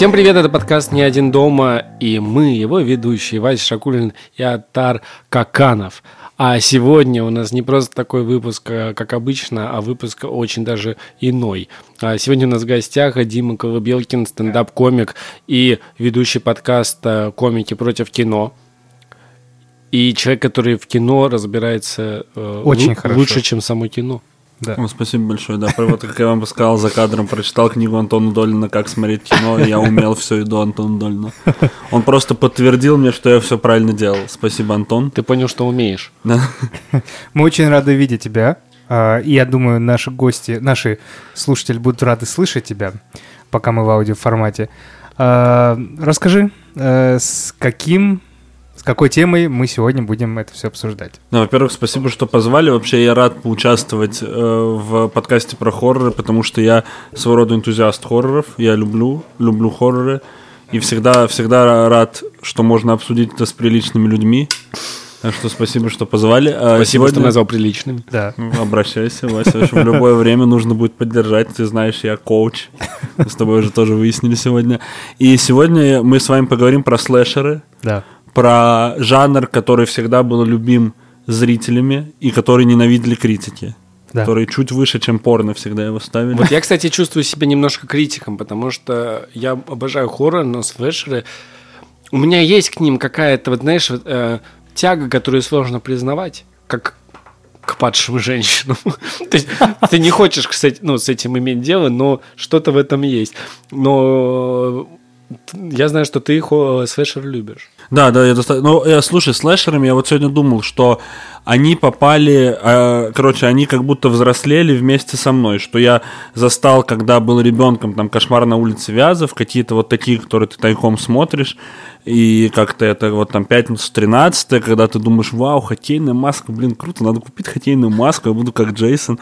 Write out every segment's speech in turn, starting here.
Всем привет, это подкаст «Не один дома», и мы, его ведущие, Вася Шакулин и Атар Каканов. А сегодня у нас не просто такой выпуск, э, как обычно, а выпуск очень даже иной. А сегодня у нас в гостях Дима Колыбелкин, стендап-комик и ведущий подкаста «Комики против кино». И человек, который в кино разбирается э, Очень лу- хорошо. лучше, чем само кино. Да. Ну, спасибо большое, да. Вот как я вам сказал за кадром, прочитал книгу Антона Долина «Как смотреть кино», и я умел все и до Антона Долина. Он просто подтвердил мне, что я все правильно делал. Спасибо, Антон. Ты понял, что умеешь. Да. Мы очень рады видеть тебя. а, И я думаю, наши гости, наши слушатели будут рады слышать тебя, пока мы в аудиоформате. А, Расскажи, э, с каким, с какой темой мы сегодня будем это все обсуждать? Ну, во-первых, спасибо, что позвали. Вообще, я рад поучаствовать э, в подкасте про хорроры, потому что я своего рода энтузиаст хорроров. Я люблю, люблю хорроры. И всегда, всегда рад, что можно обсудить это с приличными людьми. Так что спасибо, что позвали. А Спасибо, что сегодня- назвал приличными. Да. Ну, Обращайся, Вася. В общем, в любое время нужно будет поддержать. Ты знаешь, я коуч. Мы с тобой уже тоже выяснили сегодня. И сегодня мы с вами поговорим про слэшеры, Да. Про жанр, который всегда был любим зрителями и который ненавидели критики. Да. Который чуть выше, чем порно всегда его ставили. Вот я, кстати, чувствую себя немножко критиком, потому что я обожаю хоррор, но слэшеры... У меня есть к ним какая-то, вот знаешь, вот, э, тяга, которую сложно признавать, как к падшим женщинам. То есть ты не хочешь, кстати, ну, с этим иметь дело, но что-то в этом есть. Но я знаю, что ты хо- слэшер любишь. Да, да, я достаточно. Ну, я, слушай, слэшерами я вот сегодня думал, что они попали, э, короче, они как будто взрослели вместе со мной, что я застал, когда был ребенком, там, кошмар на улице Вязов, какие-то вот такие, которые ты тайком смотришь, и как-то это вот там пятница 13 когда ты думаешь, вау, хоккейная маска, блин, круто, надо купить хоккейную маску, я буду как Джейсон.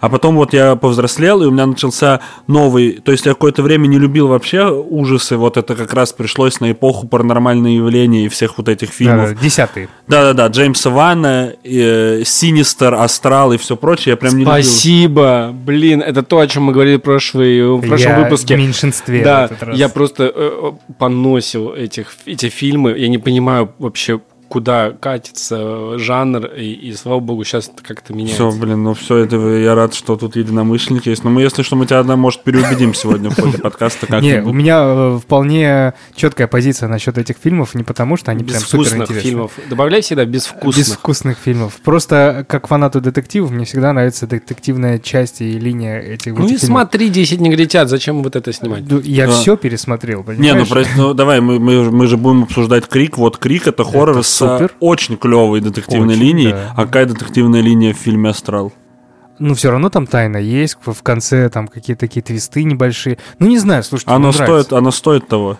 А потом вот я повзрослел, и у меня начался новый... То есть я какое-то время не любил вообще ужасы, вот это как раз пришлось на эпоху паранормальные явления и всех вот этих фильмов. Да, Десятый. Да-да-да, Джеймса Ванна, э, Синистер, Астрал и все прочее, я прям не любил. Спасибо! Блин, это то, о чем мы говорили в, прошлый, в прошлом Я выпуске. в меньшинстве Да, в этот раз. я просто э, э, поносил этих, эти фильмы. Я не понимаю вообще, куда катится жанр. И, и слава богу, сейчас это как-то меняется. Все, блин, ну все, это я рад, что тут единомышленники есть. Но мы, если что, мы тебя, одна, может, переубедим сегодня в ходе подкаста Не, у меня э, вполне четкая позиция насчет этих фильмов, не потому что они прям супер Безвкусных интересные. фильмов. Добавляй всегда безвкусных. Безвкусных фильмов. Просто как фанату детективов мне всегда нравится детективная часть и линия этих Ну и смотри, 10 негритят, зачем вот это снимать? Ну, Я все пересмотрел, Не, ну, ну, давай, мы, мы, мы же будем обсуждать Крик. Вот Крик это хоррор Это с супер. очень клевой детективной Очень, линией. да. А какая детективная линия в фильме Астрал? Ну, все равно там тайна есть, в конце там какие-то такие твисты небольшие. Ну, не знаю, слушайте, Оно мне стоит, нравится. оно стоит того.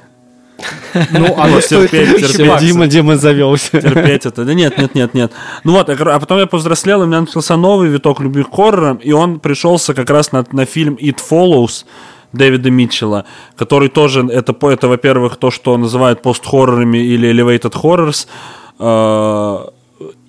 Ну, оно стоит терпеть. Дима, Дима завелся. терпеть это. Да нет, нет, нет, нет. Ну вот, а потом я повзрослел, и у меня начался новый виток любви к хоррорам, и он пришелся как раз на, на фильм It Follows Дэвида Митчелла, который тоже, это, по- это во-первых, то, что называют пост-хоррорами или elevated horrors,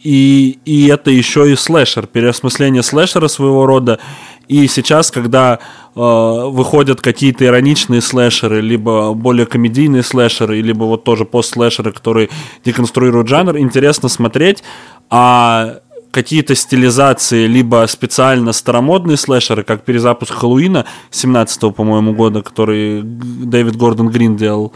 и, и это еще и слэшер, переосмысление слэшера своего рода. И сейчас, когда э, выходят какие-то ироничные слэшеры, либо более комедийные слэшеры, либо вот тоже пост-слэшеры, которые деконструируют жанр, интересно смотреть. А какие-то стилизации, либо специально старомодные слэшеры, как перезапуск Хэллоуина 17 по-моему, года, который Дэвид Гордон Грин делал,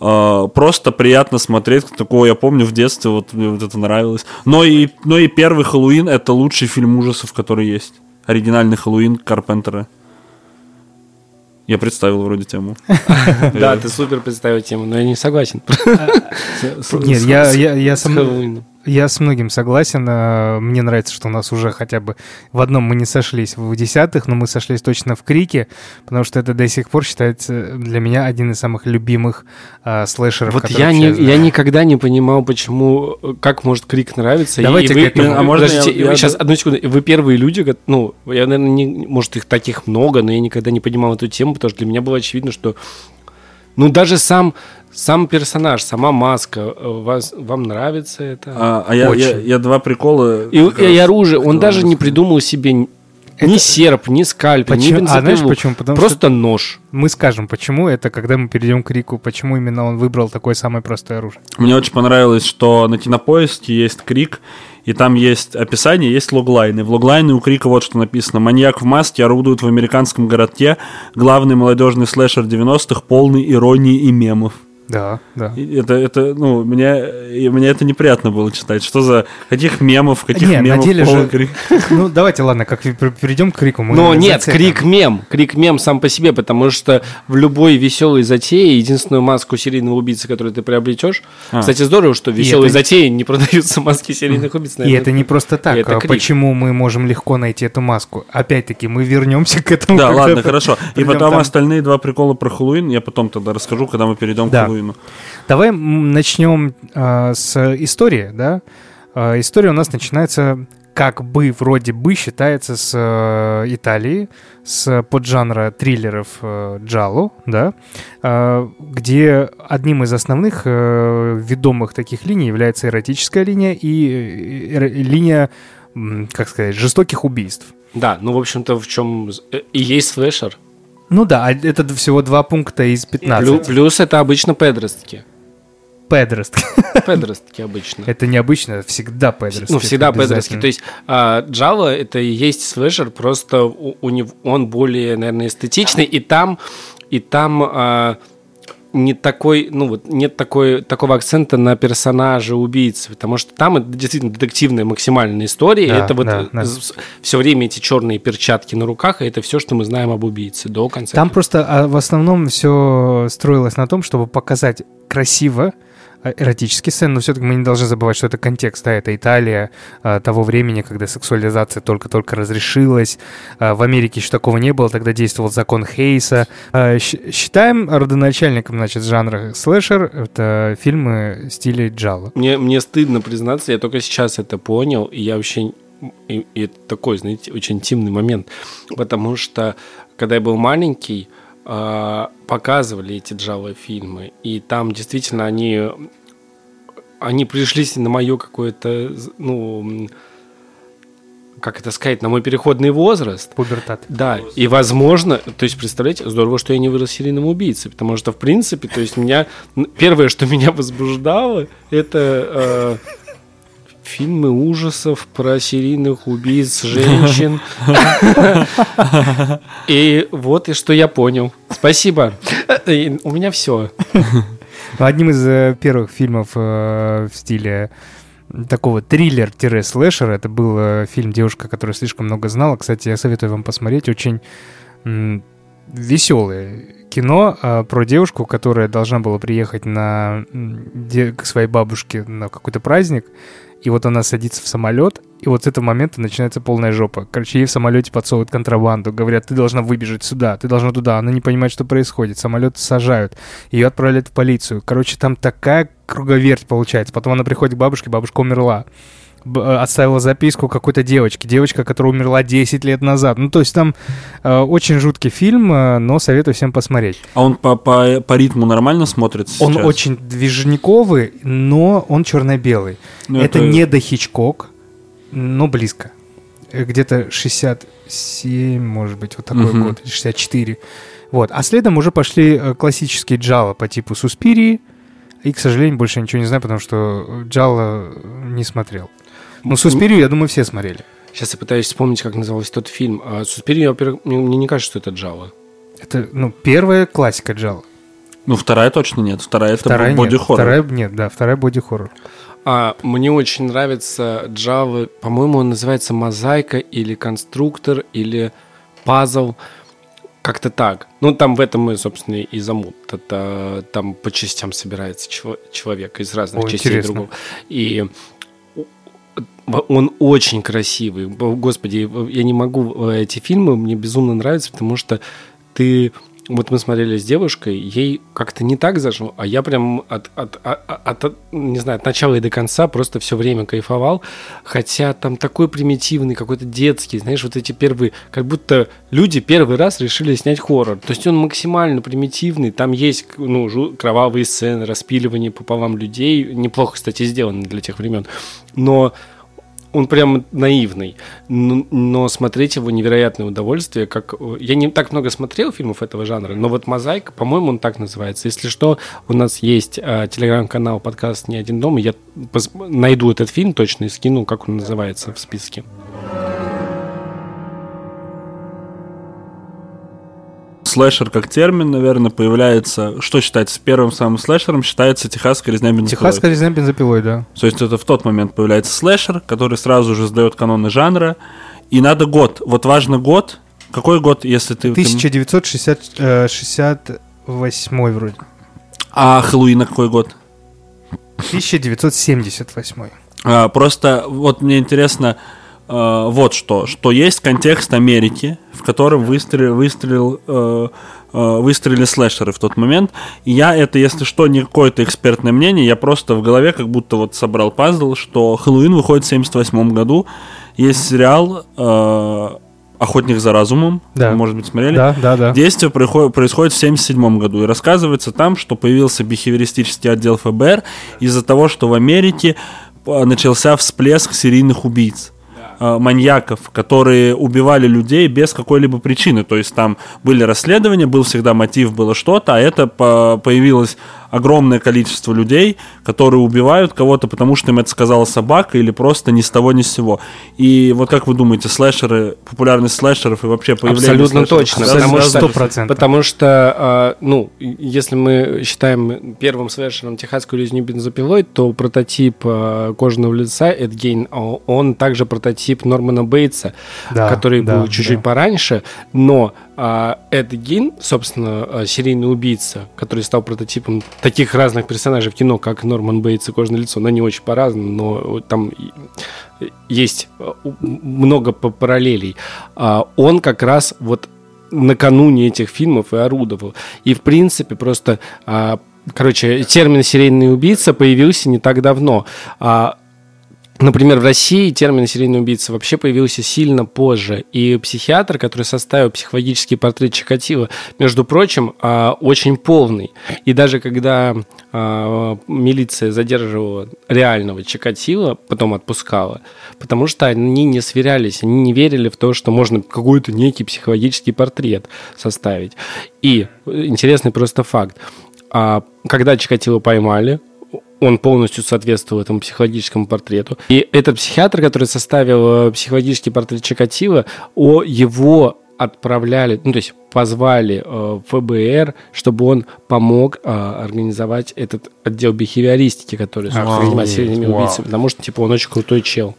просто приятно смотреть. Такого я помню в детстве, вот мне вот это нравилось. Но и, но и первый Хэллоуин — это лучший фильм ужасов, который есть. Оригинальный Хэллоуин Карпентера. Я представил вроде тему. Да, ты супер представил тему, но я не согласен. Нет, я, я, я, С со- Хэллоуином. Я с многим согласен. э, Мне нравится, что у нас уже хотя бы в одном мы не сошлись в десятых, но мы сошлись точно в Крике, потому что это до сих пор считается для меня один из самых любимых э, слэшеров. Вот я, не, я никогда не понимал, почему, э, как может крик нравиться. Давайте и вы, к этому. А можно подождите, я- я- сейчас одну секунду. Вы первые люди, ну, я, наверное, не, может, их таких много, но я никогда не понимал эту тему, потому что для меня было очевидно, что, ну, даже сам, сам персонаж, сама маска, э, вас, вам нравится это? А, а я, я, я два прикола... и, и оружие, он даже не придумал себе Ни серп, ни скальпель, ни Почему- а знаешь почему? Потому Просто нож. Мы скажем, почему это, когда мы перейдем к Рику, почему именно он выбрал такое самое простое оружие. Мне очень понравилось, что на кинопоиске есть крик, и там есть описание, есть логлайны. В логлайне у крика вот что написано. Маньяк в маске орудует в американском городке. Главный молодежный слэшер 90-х, полный иронии и мемов. Да, да. И Это, это, ну, мне, и мне это неприятно было читать. Что за каких мемов, каких Не, на мемов деле полон же- крик? Ну, давайте, ладно, как пер- перейдем к Крику. мы Но нет, крик мем. Крик мем сам по себе, потому что в любой веселой затее единственную маску серийного убийцы, которую ты приобретешь. А. Кстати, здорово, что в И веселой это- затее не продаются маски серийных убийц. И наверное. это не просто так. это А крик. Почему мы можем легко найти эту маску? Опять-таки, мы вернемся к этому. Да, ладно, хорошо. И потом там. остальные два прикола про Хэллоуин я потом тогда расскажу, когда мы перейдем Да. к Хэллоуину. Давай м, начнем а, с истории, да? А, история у нас начинается как бы вроде бы считается с э, Италии, с поджанра триллеров э, джалло, да, а, где одним из основных э, ведомых таких линий является эротическая линия и э, э, линия, как сказать, жестоких убийств. Да, ну, в общем-то, в чем и есть слэшер. Ну да, а это всего два пункта из 15. Плю- Плюс это обычно подростки. Подростки. Подростки обычно. Это необычно, это всегда подростки. Ну, всегда обязательно. То есть а, Java это и есть слэшер, просто у, у него он более, наверное, эстетичный, и там, и там а, не такой, ну вот нет такой, такого акцента на персонажа убийцы, потому что там это действительно детективная максимальная история. Да, это вот да, да. все время эти черные перчатки на руках, и это все, что мы знаем об убийце до конца. Там фильма. просто а, в основном все строилось на том, чтобы показать красиво эротические сцены, но все-таки мы не должны забывать, что это контекст, да, это Италия а, того времени, когда сексуализация только-только разрешилась, А, в Америке еще такого не было, тогда действовал закон Хейса. А, Считаем родоначальником, значит, жанра слэшер, это фильмы в стиле джалло. Мне, мне стыдно признаться, я только сейчас это понял, и я вообще... И, и это такой, знаете, очень интимный момент, потому что, когда я был маленький, показывали эти джава фильмы, и там действительно они, они пришлись на мое какое-то, ну, как это сказать, на мой переходный возраст. Пубертат. Да, и возможно, то есть, представляете, здорово, что я не вырос серийным убийцей, потому что, в принципе, то есть, меня, первое, что меня возбуждало, это э, фильмы ужасов про серийных убийц женщин. И вот и что я понял. Спасибо. У меня все. Одним из э, первых фильмов э, в стиле такого триллер-слэшера это был э, фильм «Девушка, которая слишком много знала». Кстати, я советую вам посмотреть. Очень веселое кино э, про девушку, которая должна была приехать на, де- к своей бабушке на какой-то праздник. И вот она садится в самолет, и вот с этого момента начинается полная жопа. Короче, ей в самолете подсовывают контрабанду. Говорят, ты должна выбежать сюда, ты должна туда. Она не понимает, что происходит. Самолет сажают. Ее отправляют в полицию. Короче, там такая круговерть получается. Потом она приходит к бабушке, бабушка умерла. Э, оставила записку какой-то девочке. Девочка, которая умерла 10 лет назад. Ну, то есть там э, очень жуткий фильм, э, но советую всем посмотреть. А он по, по, по ритму нормально смотрится Он сейчас? очень движниковый, но он черно-белый. Ну, это, не до Хичкок, но близко. Э, Где-то 67, может быть, вот такой Мгм. год, или 64. Вот. А следом уже пошли э, классические джала по типу Суспирии. И, к сожалению, больше ничего не знаю, потому что джала не смотрел. Ну, Суспирию, я думаю, все смотрели. Сейчас я пытаюсь вспомнить, как назывался тот фильм. А Суспирия, во-первых, мне, мне не кажется, что это Джава. Это, ну, первая классика джала. Ну, вторая точно нет. Вторая, Вторая это нет. боди-хоррор. Вторая, нет, да, вторая боди-хоррор. А, мне очень нравится Java, по-моему, он называется мозаика или конструктор или пазл, как-то так. Ну, там в этом и, собственно, и замут. Это там по частям собирается человек из разных О, частей интересно. другого. И он очень красивый. Господи, я не могу э, эти фильмы, мне безумно нравятся, потому что ты вот мы смотрели с девушкой, ей как-то не так зашло, а я прям от, от, от, от- от, не знаю, от начала и до конца просто все время кайфовал, хотя там такой примитивный, какой-то детский, знаешь, вот эти первые, как будто люди первый раз решили снять хоррор, то есть он максимально примитивный, там есть, ну, кровавые сцены, распиливание пополам людей, неплохо, кстати, сделано для тех времен, но он прям наивный, но, но смотреть его невероятное удовольствие, как я не так много смотрел фильмов этого жанра, но вот «Мозаика», по-моему, он так называется. Если что, у нас есть э, телеграм-канал подкаст «Не один дом», и я найду этот фильм точно и скину, как он называется в списке. Слэшер как термин, наверное, появляется... Что считается первым самым слэшером? Считается техасская резня бензопилой. Техасская резня бензопилой, да. То есть это в тот момент появляется слэшер, который сразу же сдает каноны жанра. И надо год. Вот важно год. Какой год, если ты... 1968 э, вроде. А Хэллоуина какой год? 1978. А, просто вот мне интересно, э, вот что, что есть контекст Америки, в котором выстрелил, выстрелил, э, э, выстрелили слэшеры в тот момент. И я это, если что, не какое-то экспертное мнение, я просто в голове как будто вот собрал пазл, что Хэллоуин выходит в 78 году. Есть сериал э, «Охотник за разумом», Да. Вы, может быть, смотрели? Да, да, да. Действие происходит, происходит в 1977 году. И рассказывается там, что появился бихевиористический отдел ФБР из-за того, что в Америке э, начался всплеск серийных убийц маньяков, которые убивали людей без какой-либо причины. То есть там были расследования, был всегда мотив, было что-то, а это по- появилось огромное количество людей, которые убивают кого-то, потому что им это сказала собака или просто ни с того ни с сего. И вот как вы думаете, слэшеры, популярность слэшеров и вообще появление Абсолютно точно, потому что- Сто процентов. Потому что, а, ну, если мы считаем первым слэшером техасскую резню бензопилой, то прототип а, кожаного лица Эд Гейн, а, он также прототип Нормана Бейтса, Да, который да, был чуть-чуть да. пораньше, но а, Эд Гейн, собственно, а, серийный убийца, который стал прототипом таких разных персонажей в кино, как Норман Бейтс и Кожное лицо, но не очень по-разному, но там и- есть у- много параллелей. А, Он как раз вот накануне этих фильмов и орудовал. И, в принципе, просто... а, Короче, термин «серийный убийца» появился не так давно. А, Например, в России термин «серийный убийца» вообще появился сильно позже. И психиатр, который составил психологический портрет Чикатило, между прочим, а, очень полный. И даже когда а, милиция задерживала реального Чикатило, потом отпускала, потому что они не сверялись, они не верили в то, что можно какой-то некий психологический портрет составить. И э, интересный просто факт. А, Когда Чикатило поймали, он полностью соответствовал этому психологическому портрету. И этот психиатр, который составил э, психологический портрет Чикатило, о, его отправляли, ну, то есть позвали э, в ФБР, чтобы он помог э, организовать этот отдел бихевиористики, который, собственно, занимается серийными убийцами, потому что, типа, он очень крутой чел.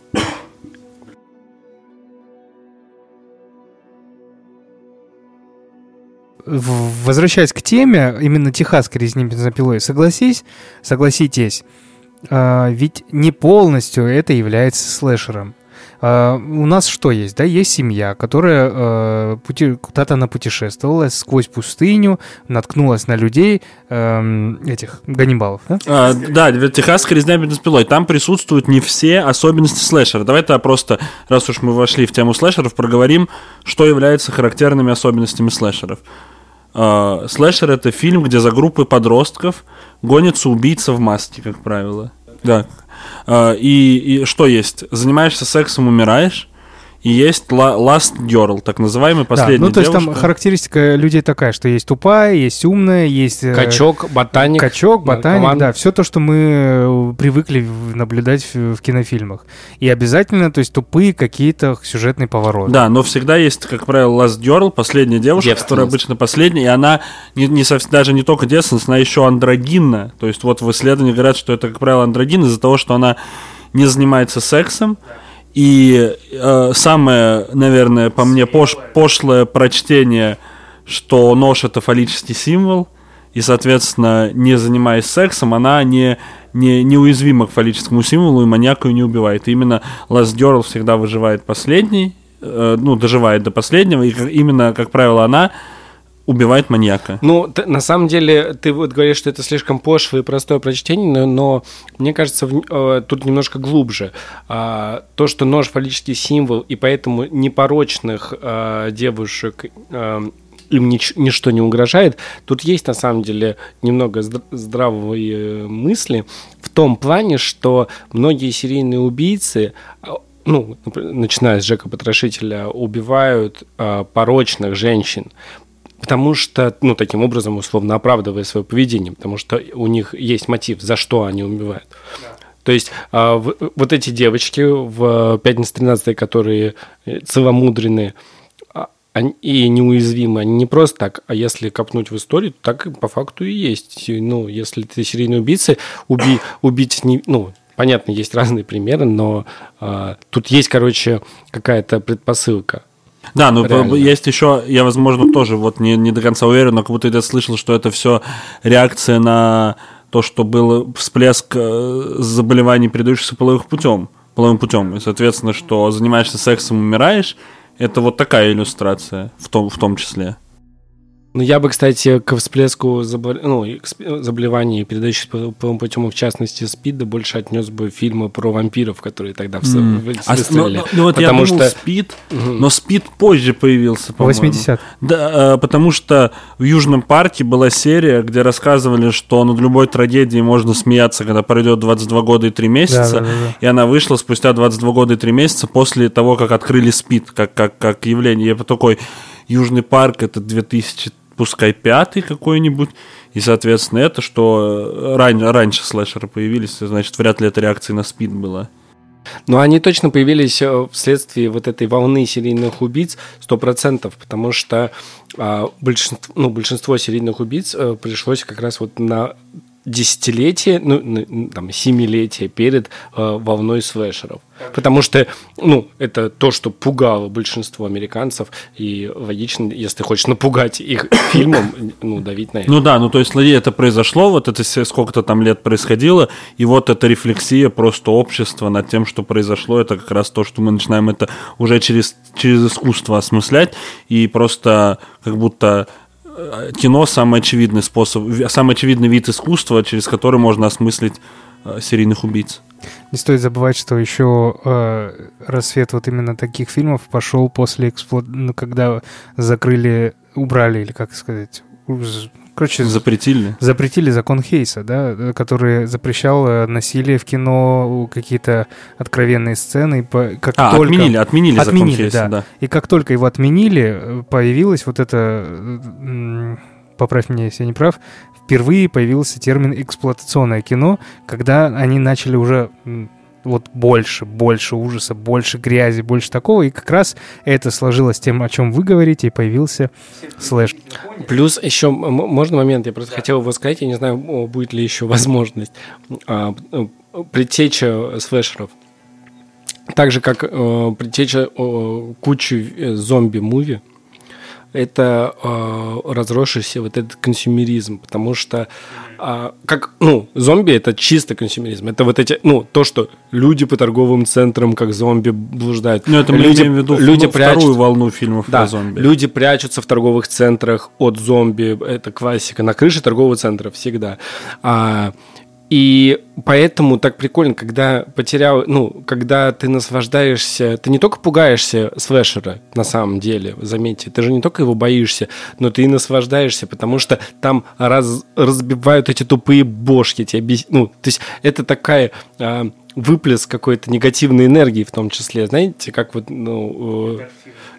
Возвращаясь к теме, именно техасской резни бензопилой, согласись, согласитесь, а, ведь не полностью это является слэшером. А, у нас что есть? Да, есть семья, которая пути- куда-то она путешествовала сквозь пустыню, наткнулась на людей, эм, этих ганнибалов, да? А, да, техасская резня бензопилой. Там присутствуют не все особенности слэшера. Давай тогда просто, раз уж мы вошли в тему слэшеров, проговорим, что является характерными особенностями слэшеров. А, слэшер — это фильм, где за группой подростков гонится убийца в маске, как правило. Да. А, и, и что есть? Занимаешься сексом, умираешь, и есть ла- last girl, так называемый, последняя да, ну, то есть там девушка. характеристика людей такая, что есть тупая, есть умная, есть... э, Качок, ботаник. Качок, ботаник, наркоман. да, все то, что мы э, привыкли наблюдать в, в кинофильмах. И обязательно, то есть тупые какие-то сюжетные повороты. Да, но всегда есть, как правило, Last Girl, последняя девушка, которая обычно последняя, и она не, не совсем, даже не только девственность, она еще андрогинна. То есть вот в исследовании говорят, что это, как правило, андрогин из-за того, что она не занимается сексом. И э, самое, наверное, по мне пош- пошлое прочтение, что нож это фаллический символ, и, соответственно, не занимаясь сексом, она не, не, неуязвима к фаллическому символу, и маньяка ее не убивает. И именно Last Girl всегда выживает последний, э, ну, доживает до последнего, и именно, как правило, она убивает маньяка. Ну, на самом деле, ты вот говоришь, что это слишком пошлое и простое прочтение, но, но мне кажется, в- э, тут немножко глубже. А, то, что нож фаллический символ, и поэтому непорочных э, девушек э, им нич- ничто не угрожает, тут есть на самом деле немного здр- здравой э, мысли в том плане, что многие серийные убийцы, а, ну, начиная с Джека Потрошителя, убивают э, порочных женщин, потому что, ну, таким образом, условно оправдывая свое поведение, потому что у них есть мотив, за что они убивают. То есть а, в- вот эти девочки в «Пятница 13 которые э, целомудренные а, они- и неуязвимы, они не просто так, а если копнуть в историю, то так по факту и есть. Ну, если ты серийный убийца, уби, убить не... Ну, понятно, есть разные примеры, но а, тут есть, короче, какая-то предпосылка. Да, но Реально. есть еще, я, возможно, тоже вот не, не до конца уверен, но как будто я слышал, что это все реакция на то, что был всплеск э, заболеваний, передающихся половым путем. Половым путем. И, соответственно, что занимаешься сексом, умираешь, это вот такая иллюстрация в том, в том числе. Ну, я бы, кстати, к всплеску забол- ну, заболеваний, передающихся по- половым путем, в частности, СПИДа, больше отнес бы фильмы про вампиров, которые тогда М. вы- А с- выстрелили. ну, ну, вот я Потому думал, что... спид, но спид позже появился, по-моему. 80 Да, э, потому что в Южном парке была серия, где рассказывали, что над любой трагедией можно смеяться, когда пройдет 22 года и 3 месяца. Да-да-да. И она вышла спустя 22 года и 3 месяца после того, как открыли СПИД как, как, как явление. Я такой, Южный парк это 2000, пускай пятый какой-нибудь. И, соответственно, это, что э, ран- раньше слэшеры появились, значит, вряд ли это реакция на СПИД была. Но они точно появились э, вследствие вот этой волны серийных убийц 100%, потому что а, большинство, ну, большинство серийных убийц э, пришлось как раз вот на десятилетие, ну, там, семилетие перед э, волной слэшеров. Потому что, ну, это то, что пугало большинство американцев, и логично, если ты хочешь напугать их фильмом, ну, давить на это. Ну да, ну то есть, смотри, это произошло, вот это сколько-то там лет происходило, и вот эта рефлексия просто общества над тем, что произошло, это как раз то, что мы начинаем это уже через, через искусство осмыслять, и просто как будто кино самый очевидный способ, самый очевидный вид искусства, через который можно осмыслить э, серийных убийц. Не стоит забывать, что еще э, рассвет вот именно таких фильмов пошел после экспло... ну, когда закрыли, убрали, или как сказать, короче, Запретили. запретили закон Хейса, да, который запрещал э, насилие в кино, какие-то откровенные сцены. Как А, только... отменили, отменили, закон Отменили, Хейса, да. да. И как только его отменили, э, появилась вот это, поправь меня, если я не прав, впервые появился термин эксплуатационное кино, когда они начали уже вот больше, больше ужаса, больше грязи, больше такого, и как раз это сложилось тем, о чем вы говорите, и появился слэш. Плюс еще можно момент, я просто хотел его сказать, я не знаю, будет ли еще возможность. А, э, предтеча слэшеров. Так же, как э, предтеча э, кучи зомби-муви, это э, разросшийся вот этот консюмеризм, потому что а, как, ну, зомби это чисто консюмеризм, это вот эти, ну, то, что люди по торговым центрам как зомби блуждают. Ну, это мы люди, имеем в виду люди ну, вторую прячут- волну фильмов да, про зомби. люди прячутся в торговых центрах от зомби. Это классика. На крыше торгового центра всегда. А, и поэтому так прикольно, когда потерял, ну, когда ты наслаждаешься, ты не только пугаешься слэшера на самом деле, заметьте, ты же не только его боишься, но ты и наслаждаешься, потому что там раз, разбивают эти тупые бошки, тебя бес- ну, то есть это такая а, выплеск какой-то негативной энергии в том числе, знаете, как вот, ну, э,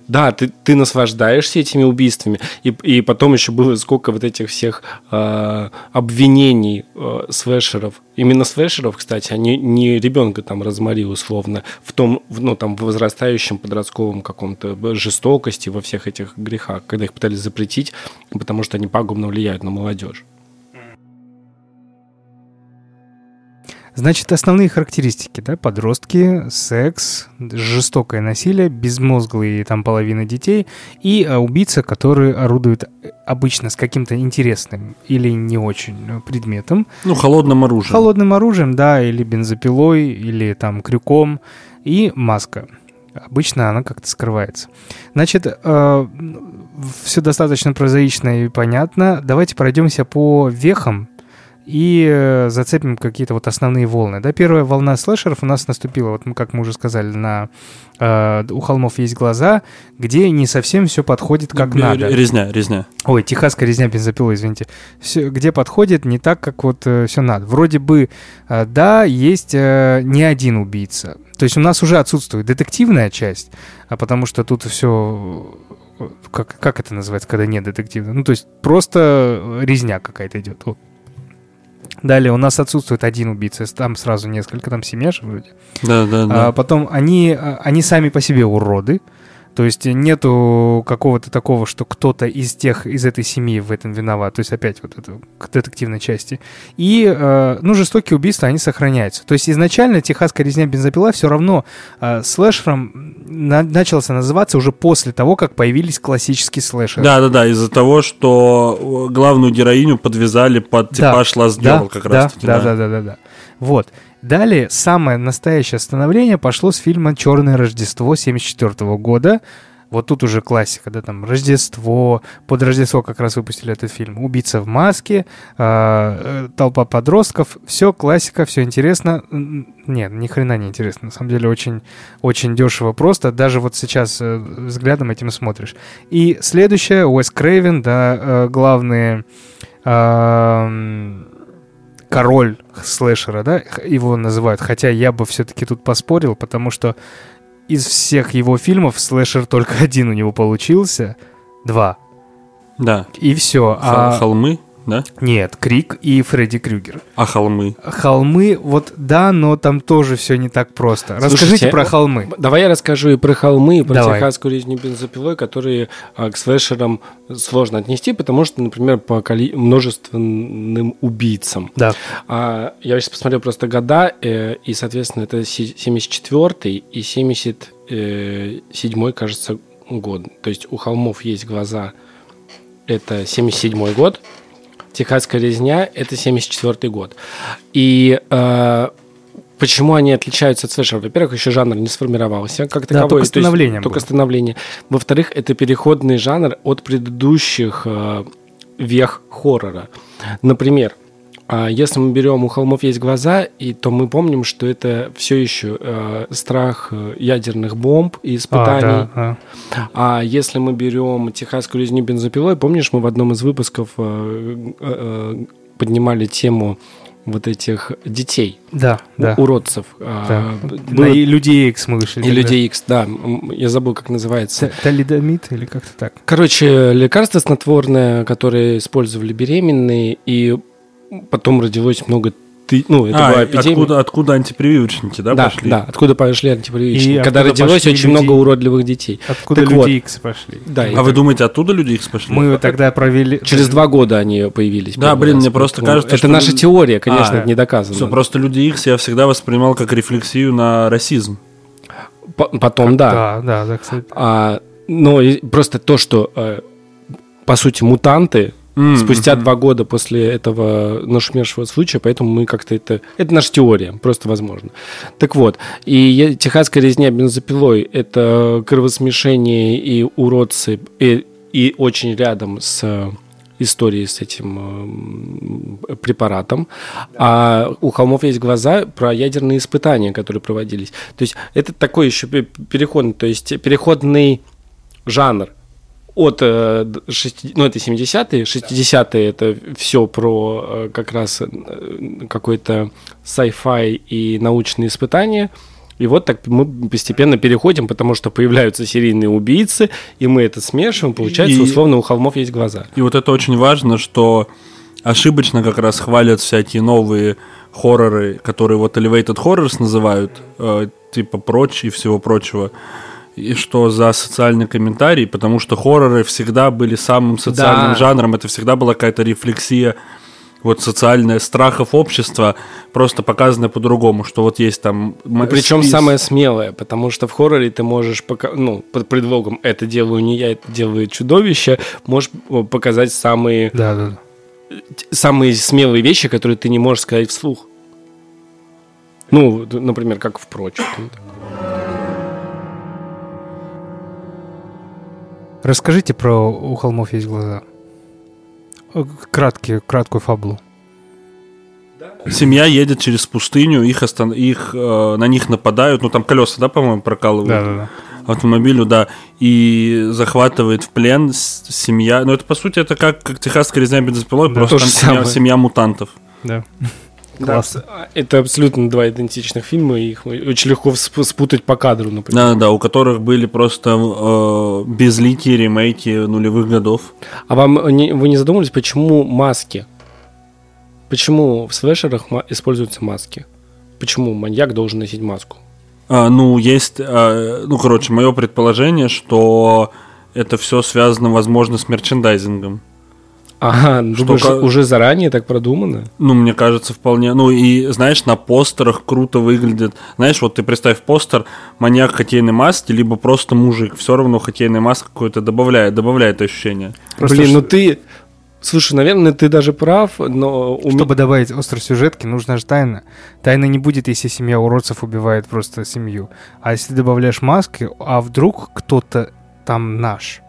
да, ты, ты наслаждаешься этими убийствами, и, и потом еще было сколько вот этих всех э, обвинений э, слэшеров. Именно слэшеров, кстати, а не, не ребенка там разморил условно в том, в, ну, там, в возрастающем подростковом каком-то жестокости, во всех этих грехах, когда их пытались запретить, потому что они пагубно влияют на молодежь. Значит, основные характеристики, да, подростки, секс, жестокое насилие, безмозглые там половина детей и а, убийца, который орудует э, обычно с каким-то интересным или не очень э, предметом, Ну, холодным оружием. холодным оружием, да, или бензопилой, или там крюком, и маска. Обычно она как-то скрывается. Значит, все достаточно прозаично и понятно. Давайте пройдемся по вехам и э, зацепим какие-то вот основные волны. Да, первая волна слэшеров у нас наступила, вот мы, как мы уже сказали, на э, «У холмов есть глаза», где не совсем все подходит как надо. Резня, резня. Ой, техасская резня бензопилой, извините. Всё, где подходит не так, как вот все надо. Вроде бы, э, да, есть э, не один убийца. То есть у нас уже отсутствует детективная часть, а потому что тут все... Как, как это называется, когда нет детектива? Ну, то есть просто резня какая-то идет. Вот. Далее у нас отсутствует один убийца, там сразу несколько, там семья же вроде. Да, да, да. А потом они, а, они сами по себе уроды. То есть нету какого-то такого, что кто-то из тех, из этой семьи в этом виноват. То есть опять вот это к детективной части. И, э, ну, жестокие убийства, они сохраняются. То есть изначально техасская резня бензопила все равно э, слэшером на- начался называться уже после того, как появились классические слэшеры. Да, да, да, из-за того, что э, главную героиню подвязали под Да, типаж Last да, Girl как да, раз таки. да, да, да, да, да. Вот. Далее самое настоящее становление пошло с фильма «Черное Рождество» 74 года. Вот тут уже классика, да, там Рождество, под Рождество как раз выпустили этот фильм. Убийца в маске, э, э, толпа подростков, все классика, все интересно. Нет, ни хрена не интересно. На самом деле очень, очень дешево просто. Даже вот сейчас э, взглядом этим смотришь. И следующее, Уэс Крейвен, да, э, главные король слэшера, да, его называют. Хотя я бы все-таки тут поспорил, потому что из всех его фильмов слэшер только один у него получился. Два. Да. И все. Хол- А Холмы, да? нет, Крик и Фредди Крюгер. А холмы? Холмы, вот да, но там тоже все не так просто. Расскажите Слушайте, про холмы. Давай я расскажу и про холмы, и про Давай. техасскую резню бензопилой, которые а, к слэшерам сложно отнести, потому что, например, по коли- множественным убийцам. Да. А, я сейчас посмотрел просто года, э, и, соответственно, это си- 74-й и 77-й, кажется, год. То есть у холмов есть глаза, это 77-й год, Техасская резня – это 74-й год. И э, почему они отличаются от слэшера? Во-первых, еще жанр не сформировался как таковой. только то есть становление Только было. становление. Во-вторых, это переходный жанр от предыдущих э, вех хоррора. Например, а если мы берем «У холмов есть глаза», и, то мы помним, что это все еще э, страх э, ядерных бомб и А, испытаний. да, а. А если мы берем техасскую резню бензопилой, помнишь, мы в одном из выпусков э, э, э, поднимали тему вот этих детей, Да, да. уродцев. да. А, На было- и Людей Икс мы вышли. и тогда. людей X, да, я забыл, как называется. Талидомид или как-то так. Короче, лекарство снотворное, которое использовали беременные, и потом родилось много ты, ну, это а, была эпидемия. откуда, откуда антипрививочники, да, да, пошли? да, откуда пошли антипрививочники. И Когда родилось очень люди- много уродливых детей. Откуда Так Люди вот. Икс пошли? Да, А вы так- думаете, оттуда люди их пошли? Мы тогда провели... Через два года они появились. Да, блин, раз, мне просто поэтому кажется, Это что наша люди- теория, конечно, А, это не доказано. Все, просто люди Икс я всегда воспринимал как рефлексию на расизм. По- Потом, да. Да, да, да, кстати. А, но и просто то, что, э, по сути, мутанты М, спустя два года после этого нашумевшего случая, поэтому мы как-то это... Это наша теория, просто возможно. Так вот, и техасская резня бензопилой – это кровосмешение и уродцы, и, и очень рядом с э, историей с этим э, препаратом. А у холмов есть глаза про ядерные испытания, которые проводились. То есть это такой еще пе- переходный, то есть переходный жанр от э, д- шести- ну это 70-е, 60-е это все про э, как раз э, какой-то sci-fi и научные испытания. И вот так мы постепенно переходим, потому что появляются серийные убийцы, и мы это смешиваем, получается, И- условно, у холмов есть глаза. И вот это очень важно, что ошибочно как раз хвалят всякие новые хорроры, которые вот Elevated Horrors называют, э, типа прочь и всего прочего. И что за социальный комментарий, потому что хорроры всегда были самым социальным Да. жанром, это всегда была какая-то рефлексия вот социальная страхов общества, просто показанная по-другому, что вот есть там... м- Причем спис- самое смелое, потому что в хорроре ты можешь, пока, ну, под предлогом «это делаю не я, это делает чудовище», можешь показать самые, Да, да, самые смелые вещи, которые ты не можешь сказать вслух. Ну, например, как в прочь. Расскажите про «У холмов есть глаза». Э, Краткий, краткую фабулу. Семья едет через пустыню, их, остан... их э, на них нападают, ну там колеса, да, по-моему, прокалывают Да-да-да. автомобилю, да, и захватывает в плен семья. Ну это по сути это как, как техасская резня бензопилой, Да. просто То там семья, самое. семья мутантов. Да. Да, Классно. абс- это абсолютно два идентичных фильма, и их очень легко спутать по кадру, например. Да, да, у которых были просто э, безликие ремейки нулевых годов. А вам не- вы не задумывались, почему маски? Почему в слэшерах используются маски? Почему маньяк должен носить маску? А, ну, есть, а, ну, короче, мое предположение, что это все связано, возможно, с мерчендайзингом. Ага, думаешь, ка- уже заранее так продумано? Ну, мне кажется, вполне. Ну, и, знаешь, на постерах круто выглядит. Знаешь, вот ты представь постер, маньяк в хоккейной маске, либо просто мужик. Все равно хоккейная маска какое-то добавляет, добавляет ощущение. Просто Блин, ш- ну ты... Слушай, наверное, ты даже прав, но... у Чтобы добавить остросюжетки, нужна же тайна. Тайна не будет, если семья уродцев убивает просто семью. А если добавляешь маски, а вдруг кто-то там наш?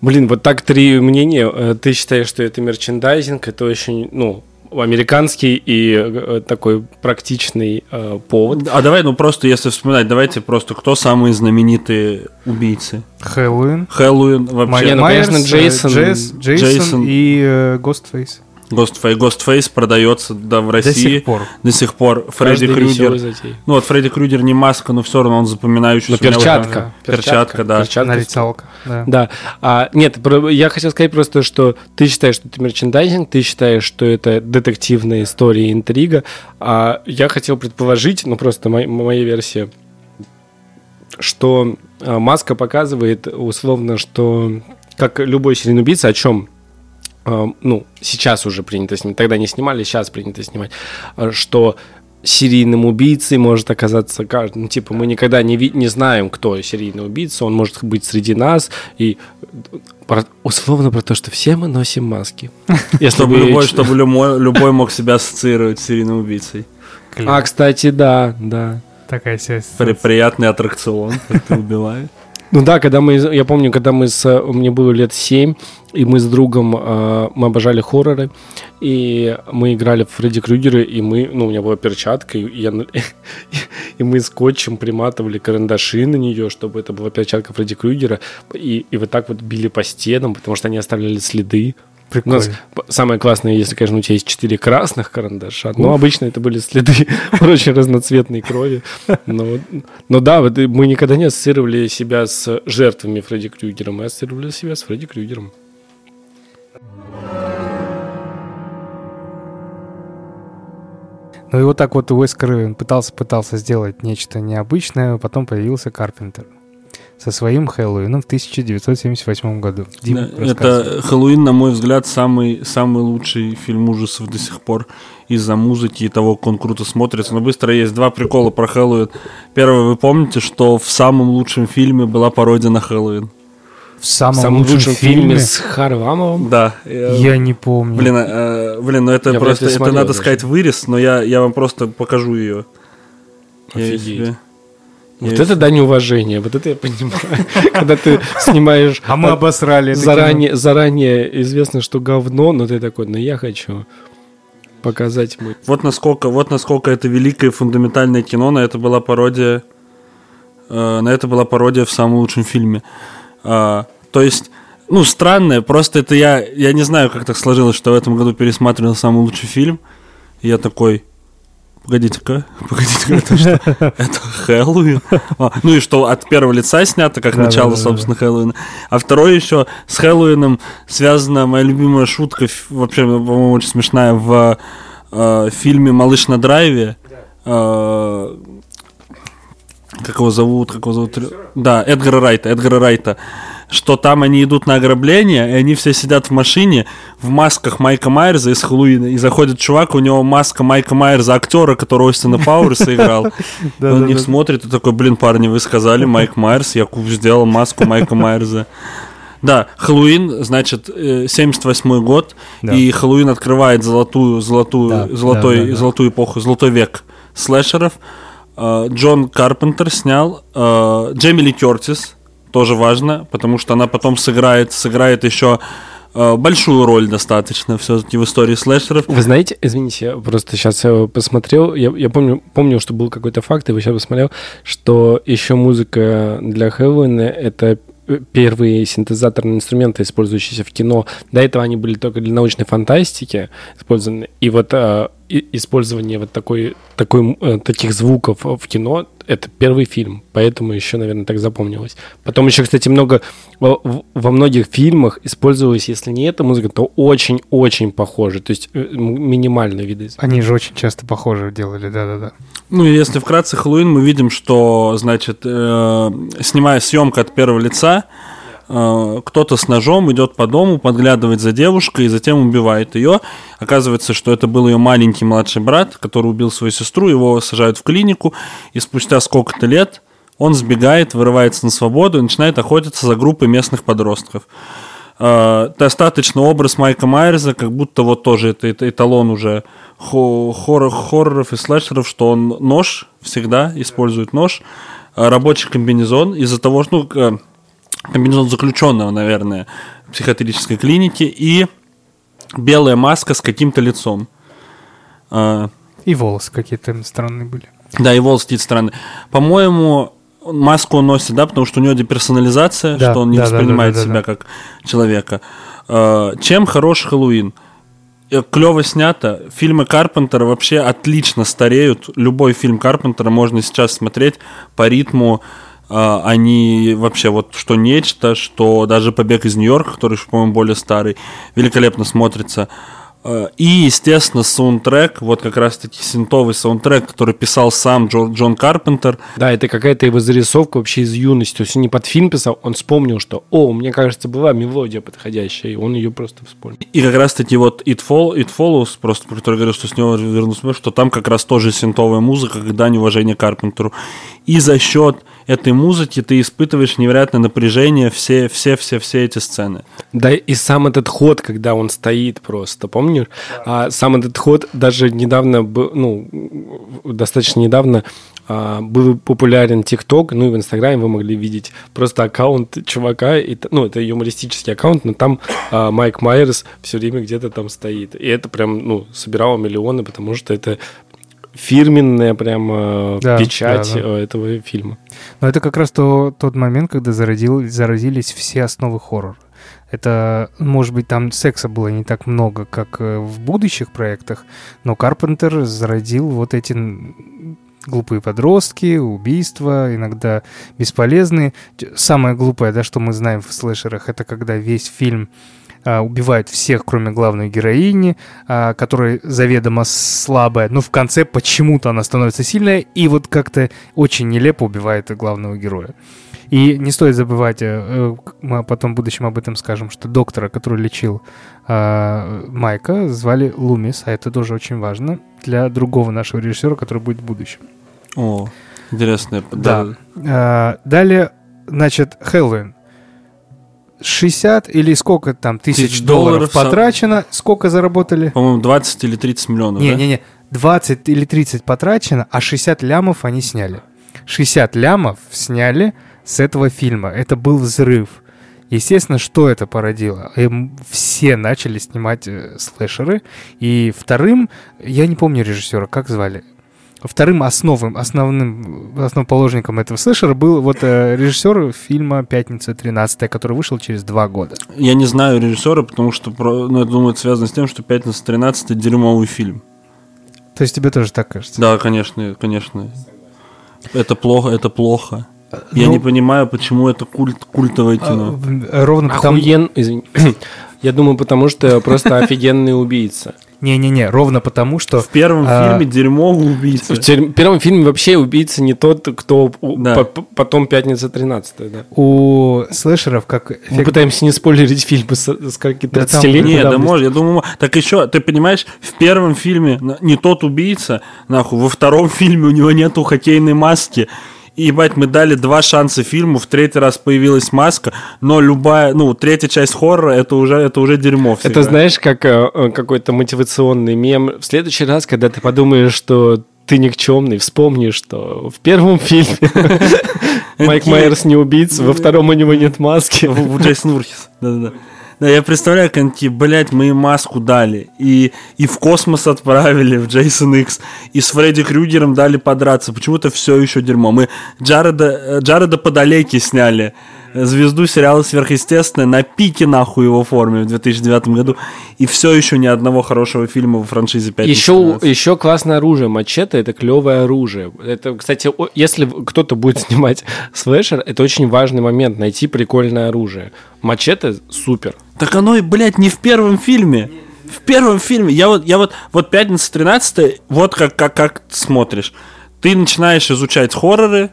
Блин, вот так три мнения. Э, Ты считаешь, что это мерчендайзинг, это очень, ну, американский и э, такой практичный э, повод. А давай, ну, просто если вспоминать, давайте просто, кто самые знаменитые убийцы? Хэллоуин, Хэллоуин вообще. Не, ну, конечно, э, Джейсон. Джейс- Джейсон Джейсон. и э, Гостфейс. Ghostface, Ghostface продается да, в До России сих пор. до сих пор. Фредди Крюгер. Ну вот Фредди Крюгер не маска, но все равно он запоминающийся. Ну, перчатка. уже- Перчатка, да. Перчатка. Нарицалка. Да. Да. А, нет, я хотел сказать просто, что ты считаешь, что это мерчендайзинг, ты считаешь, что это детективная история, интрига. А я хотел предположить, ну просто мой- моя версия, что а, маска показывает условно, что как любой серийный убийца, о чем ну, сейчас уже принято снимать, тогда не снимали, сейчас принято снимать, а, что серийным убийцей может оказаться каждый. Ну, типа, мы никогда не, ви- не знаем, кто серийный убийца, он может быть среди нас, и про- условно про то, что все мы носим маски. Если Чтобы бы- любой, чтобы любой, любой мог себя ассоциировать с серийным убийцей. Клин. А, кстати, да, да. Такая связь. При- приятный аттракцион, как ты убиваешь. Ну да, когда мы, я помню, когда мы с, мне было лет 7, и мы с другом, э, мы обожали хорроры, и мы играли в Фредди Крюгера, и мы, ну, у меня была перчатка, и, я, и мы скотчем приматывали карандаши на нее, чтобы это была перчатка Фредди Крюгера, и, и вот так вот били по стенам, потому что они оставляли следы. У Прикольно. нас п- самое классное, если, конечно, у тебя есть четыре красных карандаша, но обычно это были следы очень разноцветной крови. Но, но да, вот мы никогда не ассоциировали себя с жертвами Фредди Крюгера, мы ассоциировали себя с Фредди Крюгером. Ну и вот так вот Уэс Крэвен пытался, пытался сделать нечто необычное, потом появился Карпентер со своим Хэллоуином в 1978 году. Дим, Да. Это Хэллоуин, на мой взгляд, самый, самый лучший фильм ужасов до сих пор из-за музыки и того, как он круто смотрится. Но быстро есть два прикола про Хэллоуин. Первый, вы помните, что в самом лучшем фильме была пародия на Хэллоуин? в самом, В самом лучшем, лучшем фильме, фильме с Харламовым. Да. э, я не помню. Блин, э, блин, ну это Я просто, это надо даже. сказать вырез, но я, я вам просто покажу ее. Я Офигеть. себе- Вот я это дань уважения, вот это я понимаю. Когда ты снимаешь а мы обосрали заранее, заранее известно, что говно, но ты такой, ну я хочу показать мой Вот насколько, вот насколько это великое фундаментальное кино, на это была пародия, э, на это была пародия в самом лучшем фильме. А, то есть, ну, странное, просто это я, я не знаю, как так сложилось, что в этом году пересматривал самый лучший фильм, и я такой, погодите-ка, погодите-ка, это что? Это Хэллоуин? А, ну и что, от первого лица снято, как Да, начало, да, да, собственно, Хэллоуина. А второе еще с Хэллоуином связана моя любимая шутка, вообще, по-моему, очень смешная, в э, фильме «Малыш на драйве». Э, как его зовут, как его зовут? Да, Эдгара Райта, Эдгара Райта. Что там они идут на ограбление, и они все сидят в машине в масках Майка Майерза из Хэллоуина, и заходит чувак, у него маска Майка Майерза, актера, которого Остина Пауэрса играл. Он них смотрит и такой, блин, парни, вы сказали Майк Майерс, я сделал маску Майка Майерза. Да, Хэллоуин, значит, э, 78 год, Да. и Хэллоуин открывает золотую, золотую, Да, золотой, да, да, да. золотую эпоху, золотой век слэшеров. Э, Джон Карпентер снял, э, Джейми Ли Кертис, тоже важно, потому что она потом сыграет, сыграет еще э, большую роль достаточно все-таки в истории слэшеров. Вы знаете, извините, я просто сейчас э, посмотрел, я, я помню, помню, что был какой-то факт, и я сейчас посмотрел, что еще музыка для Хэллоуина — это первые синтезаторные инструменты, использующиеся в кино. До этого они были только для научной фантастики использованы. И вот э, использование вот такой, такой, э, таких звуков в кино это первый фильм, поэтому еще, наверное, так запомнилось. Потом еще, кстати, много во, во многих фильмах использовалась, если не эта музыка, то очень-очень похоже, то есть э, минимальные виды. Они же очень часто похоже делали, да-да-да. Ну, если вкратце Хэллоуин, мы видим, что, значит, э, снимая съемка от первого лица, э, кто-то с ножом идет по дому, подглядывает за девушкой и затем убивает ее. Оказывается, что это был ее маленький младший брат, который убил свою сестру, его сажают в клинику, и спустя сколько-то лет он сбегает, вырывается на свободу и начинает охотиться за группой местных подростков. Э, достаточно образ Майка Майерза, как будто вот тоже это, это эталон уже хоррор, хорроров и слэшеров, что он нож, всегда использует нож, а рабочий комбинезон из-за того, что ну, комбинезон заключенного, наверное, в психиатрической клинике, и белая маска с каким-то лицом. А, и волосы какие-то странные были. Да, и волосы какие-то странные. По-моему, маску он носит, да, потому что у него деперсонализация, да, что он не да, воспринимает да, да, да, себя да. как человека. А, чем хорош Хэллоуин? Э, клево снято. Фильмы Карпентера вообще отлично стареют. Любой фильм Карпентера можно сейчас смотреть по ритму. Uh, они вообще вот что нечто, что даже «Побег из Нью-Йорка», который, по-моему, более старый, великолепно смотрится. Э, и, естественно, саундтрек, вот как раз-таки синтовый саундтрек, который писал сам Джон, Джон Карпентер. Да, это какая-то его зарисовка вообще из юности. То есть он не под фильм писал, он вспомнил, что, о, мне кажется, была мелодия подходящая, и он ее просто вспомнил. И как раз-таки вот It, Fall, It Follows, просто про который говорил, что с него вернулся, что там как раз тоже синтовая музыка, когда неуважение Карпентеру. И за счет этой музыки ты испытываешь невероятное напряжение все, все, все, все эти сцены. Да, и сам этот ход, когда он стоит просто, помнишь? А сам этот ход даже недавно, ну, достаточно недавно а, был популярен ТикТок, ну и в Инстаграме вы могли видеть просто аккаунт чувака, и, ну, это юмористический аккаунт, но там а, Майк Майерс все время где-то там стоит. И это прям, ну, собирало миллионы, потому что это фирменная прям да, печать да, да. этого фильма. Но это как раз то, тот момент, когда зародил, заразились все основы хоррора. Это, может быть, там секса было не так много, как э, в будущих проектах, но Карпентер зародил вот эти глупые подростки, убийства, иногда бесполезные. Самое глупое, да, что мы знаем в слэшерах, это когда весь фильм а, убивает всех, кроме главной героини, а, которая заведомо слабая, но в конце почему-то она становится сильная и вот как-то очень нелепо убивает главного героя. И не стоит забывать, э, э, мы потом в будущем об этом скажем, что доктора, который лечил э, Майка, звали Лумис, а это тоже очень важно для другого нашего режиссера, который будет в будущем. О, интересно. Да. да. Далее, значит, Хэллоуин. 60 или сколько там тысяч, тысяч долларов, долларов потрачено, сколько заработали? По-моему, 20 или 30 миллионов, Не, да? не, не, 20 или 30 потрачено, а 60 лямов они сняли. 60 лямов сняли с этого фильма. Это был взрыв. Естественно, что это породило? Эм, все начали снимать э, слэшеры. И вторым, я не помню режиссера, как звали? Вторым основным, основным основоположником этого слэшера был вот э, режиссер фильма «Пятница 13 который вышел через два года. Я не знаю режиссера, потому что, ну, я думаю, это связано с тем, что «Пятница 13 дерьмовый фильм. То есть тебе тоже так кажется? Да, конечно, конечно. Это плохо, это плохо. Я ну, не понимаю, почему это культ, культовое кино. А, ровно потому... Охуен... Извини. Я думаю, потому что просто офигенный убийца. Не-не-не, ровно потому, что... В первом а... фильме дерьмовый убийца. В тер... первом фильме вообще убийца не тот, кто да. по потом «Пятница 13 да. У слэшеров как... Эффект... Мы пытаемся не спойлерить фильмы с, с каких-то 30 да, лет. Нет, да, может, я думаю... Так еще, ты понимаешь, в первом фильме не тот убийца, нахуй, во втором фильме у него нету хоккейной маски, ебать, мы дали два шанса фильму, в третий раз появилась маска, но любая, ну, третья часть хоррора, это уже, это уже дерьмо всегда. Это знаешь, как э, э, какой-то мотивационный мем. В следующий раз, когда ты подумаешь, что ты никчемный, вспомни, что в первом фильме Майк Майерс не убийца, во втором у него нет маски. Джейсон Урхис, да-да-да. Да, я представляю, как они такие, блядь, мы им маску дали, и, и в космос отправили, в Джейсон Икс, и с Фредди Крюгером дали подраться. Почему-то все еще дерьмо. Мы Джареда, Джареда подалеки сняли, звезду сериала «Сверхъестественное» на пике нахуй его форме в 2009 году, и все еще ни одного хорошего фильма во франшизе 5 Еще, еще классное оружие. Мачете это клевое оружие. Это, кстати, если кто-то будет снимать слэшер, это очень важный момент найти прикольное оружие. Мачете супер. Так оно и, блядь, не в первом фильме. В первом фильме. Я вот, я вот, вот пятница 13 вот как, как, как смотришь. Ты начинаешь изучать хорроры,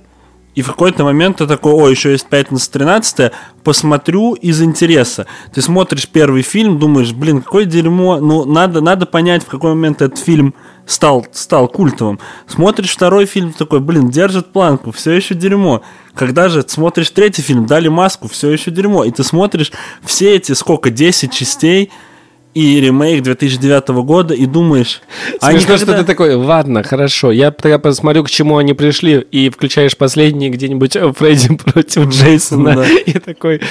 и в какой-то момент ты такой, о, еще есть пятница 13 посмотрю из интереса. Ты смотришь первый фильм, думаешь, блин, какое дерьмо, ну, надо, надо понять, в какой момент этот фильм стал, стал культовым. Смотришь второй фильм, такой, блин, держит планку, все еще дерьмо. Когда же смотришь третий фильм, дали маску, все еще дерьмо. И ты смотришь все эти, сколько, 10 частей, и ремейк 2009 года, и думаешь... а Смешно, никогда- что ты такой, ладно, хорошо, я тогда посмотрю, к чему они пришли, и включаешь последний где-нибудь э, Фредди против Джейсона, Да. и такой,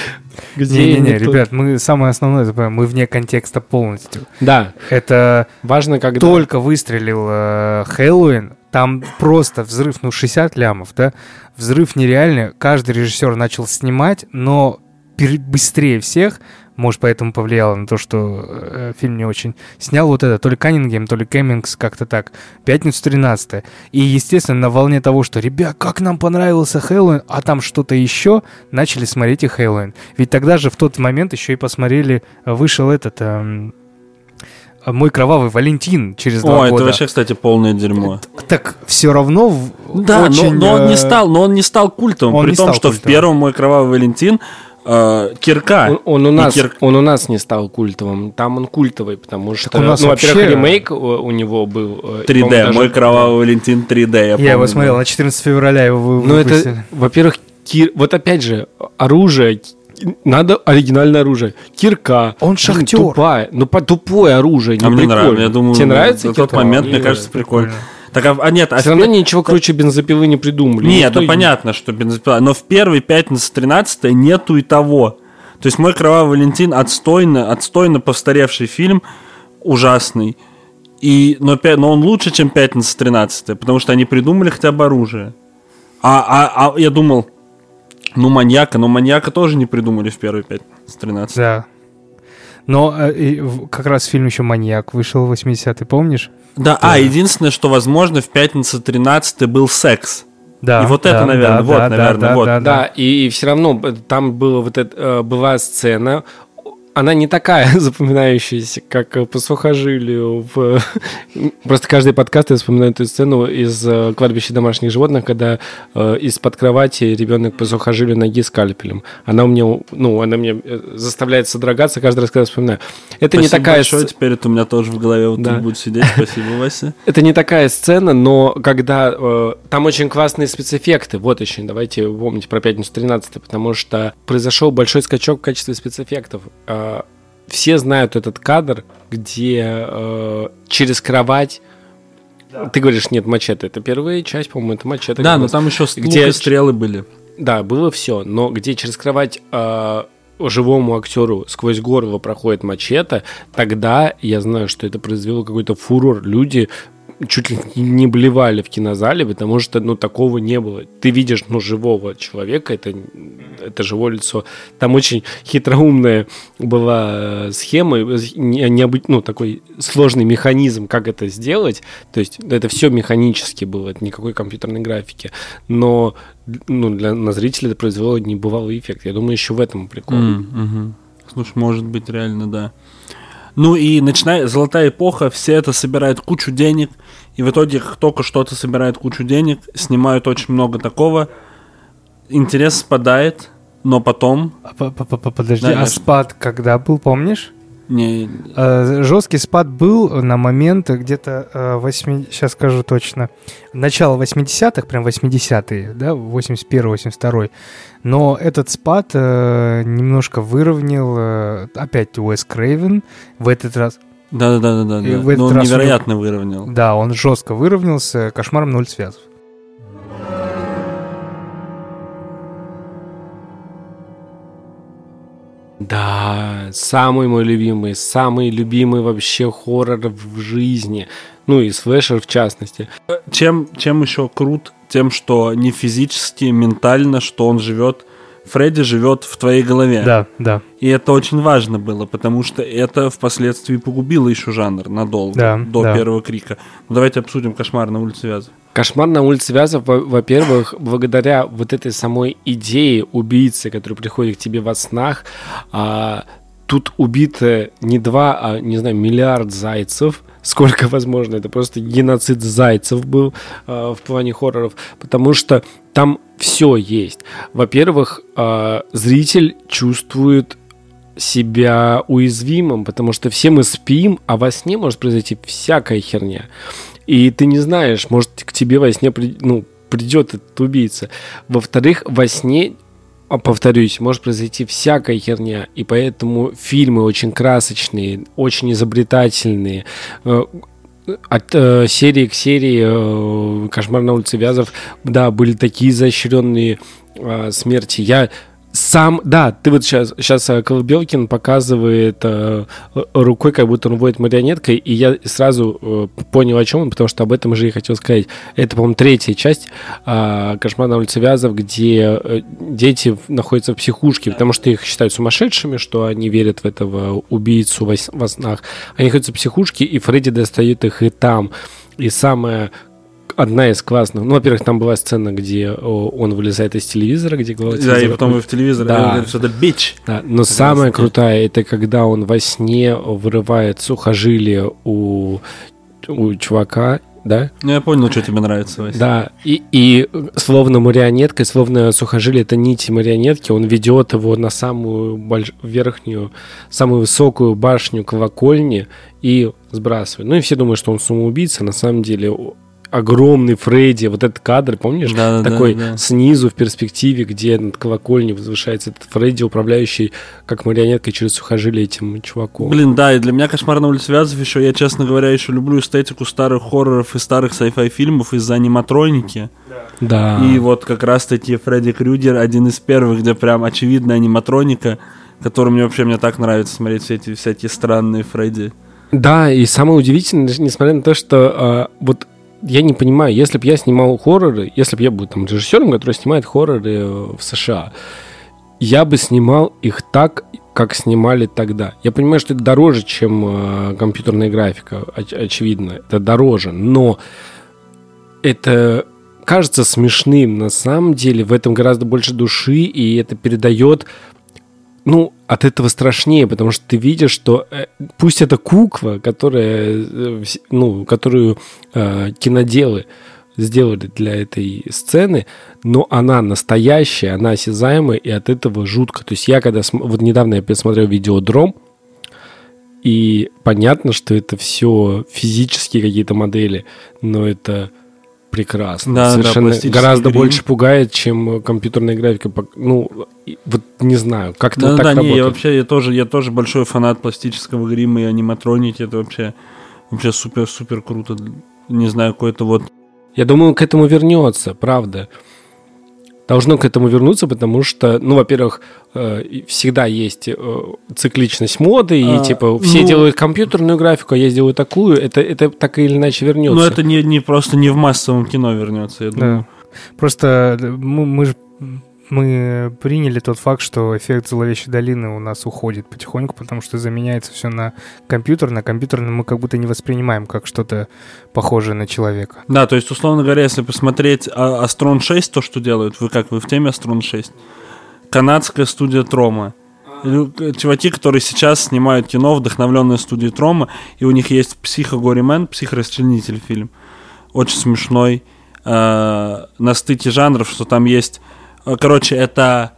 где Не-не-не, они ребят, мы самое основное, мы вне контекста полностью. Да, Это важно, когда... только выстрелил э, Хэллоуин, там просто взрыв, ну, 60 лямов, да? Взрыв нереальный, каждый режиссер начал снимать, но быстрее всех, может, поэтому повлияло на то, что э, фильм не очень снял вот это, то ли Каннингем, то ли Кэммингс, как-то так. Пятницу 13 И, естественно, на волне того, что, ребят, как нам понравился Хэллоуин, а там что-то еще, начали смотреть и Хэллоуин. Ведь тогда же в тот момент еще и посмотрели, э, вышел этот... эм, мой кровавый Валентин через два О, это года. вообще, кстати, полное дерьмо. Так все равно в- Да, очень, но, но он э, не стал, но он не стал культовым, он при том, стал что в культовым. первом мой кровавый Валентин э, кирка. Он, он у нас, кир- он у нас не стал культовым, там он культовый, потому что, у нас ну, во-первых, вообще- ремейк у, у него был... э, 3D, по-моему, даже- мой кровавый Валентин 3D, я, Я помню, его смотрел да. на 14 февраля его вы- Ну, это, выпустили. во-первых, кир... вот опять же, оружие, надо оригинальное оружие. Кирка. Он шахтер. Тупая. Ну, по тупое оружие, не А мне прикольно. нравится, я думаю, Тебе нравится на тот кирка? момент, мне Не кажется, нравится. прикольно. Так, а, а нет, а Все в равно ничего круче бензопилы не придумали. Нет, Никто ну понятно, что бензопила. Но в первый пятница 13 нету и того. То есть мой кровавый Валентин отстойно, отстойно повторевший фильм, ужасный. И, но, но он лучше, чем пятница 13 потому что они придумали хотя бы оружие. А, а, а я думал, ну маньяка, но маньяка тоже не придумали в первый пятница 13 Да. Но э, как раз фильм еще «Маньяк» вышел в 80-й, помнишь? Да, а, единственное, что возможно, в пятницу 13 был секс. Да. И вот это, да, наверное, да, вот, да, наверное, да, вот. да, Да, и, все равно э, там было вот это, э, была сцена, она не такая запоминающаяся, как э, по сухожилию. В... Просто каждый подкаст я вспоминаю эту сцену из э, «Кладбища домашних животных», когда э, из-под кровати ребенок по сухожилию ноги скальпелем. Она у меня, ну, она мне заставляет содрогаться каждый раз, когда вспоминаю. Это не Спасибо такая большое, теперь это у меня тоже в голове вот Да. будет сидеть. Спасибо, Вася. Это не такая сцена, но когда э, там очень классные спецэффекты, вот еще давайте помните про пятницу 13, потому что произошел большой скачок в качестве спецэффектов. Э, все знают этот кадр, где э, через кровать ты говоришь, нет, мачете. Это первая часть, по-моему, это мачете. Да, но там еще Где- лук и стрелы были. Да, было все, но где через кровать э, живому актеру сквозь горло проходит мачете, тогда я знаю, что это произвело какой-то фурор. Люди чуть ли не блевали в кинозале, потому что, ну, такого не было. Ты видишь, ну, живого человека, это, это живое лицо. Там очень хитроумная была э, схема, э, не, необы- ну, такой сложный механизм, как это сделать. То есть это все механически было, это никакой компьютерной графики. Но ну, для, на зрителя это произвело небывалый эффект. Я думаю, еще в этом прикол. Мгм. Слушай, может быть, реально, да. Ну и начиная, золотая эпоха, все это собирают кучу денег, и в итоге как только что-то собирает кучу денег, снимают очень много такого, интерес спадает, но потом... А, по- по- по- Подожди, Да, а спад когда был, помнишь? Не, Э, Жесткий спад был на момент где-то э, 8, сейчас скажу точно, начало 80-х, прям 80-е, да, 81-82 Но этот спад э, немножко выровнял, э, опять Уэс Крейвен, в этот раз, да-да-да, И да. в этот но он раз у него- невероятно выровнял. да, он жестко выровнялся, кошмаром ноль связов. Да, самый мой любимый, самый любимый вообще хоррор в жизни. Ну и слэшер в частности. Чем, чем еще крут? Тем, что не физически, ментально, что он живет Фредди живет в твоей голове. Да, да. И это очень важно было, потому что это впоследствии погубило еще жанр надолго, Да, до да. первого крика. Ну, давайте обсудим кошмар на улице Вязов. Кошмар на улице Вязов, во- во-первых, благодаря вот этой самой идее убийцы, который приходит к тебе во снах, а, тут убито не два, а, не знаю, миллиард зайцев, сколько возможно, это просто геноцид зайцев был а, в плане хорроров, потому что там все есть. Во-первых, а, зритель чувствует себя уязвимым, потому что все мы спим, а во сне может произойти всякая херня. И ты не знаешь, может, к тебе во сне ну, придет этот убийца. Во-вторых, во сне, повторюсь, может произойти всякая херня, и поэтому фильмы очень красочные, очень изобретательные. Э, От э, серии к серии э, «Кошмар на улице Вязов», да, были такие изощренные э, смерти. Я сам, да, ты вот сейчас, сейчас Колыбелкин показывает э, рукой, как будто он водит марионеткой, и я сразу э, понял, о чем он, потому что об этом же и хотел сказать. Это, по-моему, третья часть э, «Кошмар на улице Вязов», где э, дети находятся в психушке, потому что их считают сумасшедшими, что они верят в этого убийцу во, во снах. Они находятся в психушке, и Фредди достает их и там. И самое одна из классных. Ну, во-первых, там была сцена, где он вылезает из телевизора, где глава Да, и телевизора потом и ходит. в телевизоре Да. что это бич. Да, но самое крутое, это когда он во сне вырывает сухожилие у, у чувака, да? Ну, я понял, что тебе нравится, Вася. Да, и, и словно марионеткой, словно сухожилие это нити марионетки, он ведет его на самую больш- верхнюю, самую высокую башню колокольни и сбрасывает. Ну и все думают, что он самоубийца, на самом деле огромный Фредди, вот этот кадр, помнишь? Да-да-да, Такой да. снизу в перспективе, где над колокольней возвышается этот Фредди, управляющий как марионеткой через сухожилие этим чуваком. Блин, да, и для меня «Кошмар на улице Вязов» еще, я, честно говоря, еще люблю эстетику старых хорроров и старых sci-fi фильмов из-за аниматроники. Да. И вот как раз-таки Фредди Крюгер один из первых, где прям очевидная аниматроника, который мне вообще мне так нравится смотреть все эти всякие странные Фредди. Да, и самое удивительное, несмотря на то, что а, вот я не понимаю, если бы я снимал хорроры, если бы я был там режиссером, который снимает хорроры э, в США, я бы снимал их так, как снимали тогда. Я понимаю, что это дороже, чем э, компьютерная графика, оч- очевидно, это дороже, но это кажется смешным. На самом деле в этом гораздо больше души, и это передает ну, от этого страшнее, потому что ты видишь, что э, пусть это кукла, которая, э, ну, которую э, киноделы сделали для этой сцены, но она настоящая, она осязаемая, и от этого жутко. То есть я когда... Вот недавно я пересмотрел видеодром, и понятно, что это все физические какие-то модели, но это прекрасно. Да, да, Совершенно пластический гораздо грим. больше пугает, чем компьютерная графика. Ну, вот не знаю, как-то Да, вот да, так не, я работает. вообще, я тоже, я тоже большой фанат пластического грима и аниматроники, это вообще, вообще супер-супер круто. Не знаю, какой-то вот Я думаю, к этому вернется, правда. Должно к этому вернуться, потому что, ну, во-первых, э, всегда есть э, цикличность моды, и А, типа все ну- делают компьютерную графику, а я сделаю такую. Это, это так или иначе вернется. Ну, это не, не просто не в массовом кино вернется, я думаю. Да. Просто э, мы, мы же мы приняли тот факт, что эффект зловещей долины у нас уходит потихоньку, потому что заменяется все на компьютер. На компьютерном мы как будто не воспринимаем как что-то похожее на человека. Да, то есть, условно говоря, если посмотреть а- Астрон 6, то, что делают, вы как, вы в теме Астрон 6? Канадская студия Трома. Э, Чуваки, которые сейчас снимают кино, вдохновленные студией Трома, и у них есть «Психо Горимен», «Психорасчленитель» фильм. Очень смешной, э, на стыке жанров, что там есть... э, Короче, это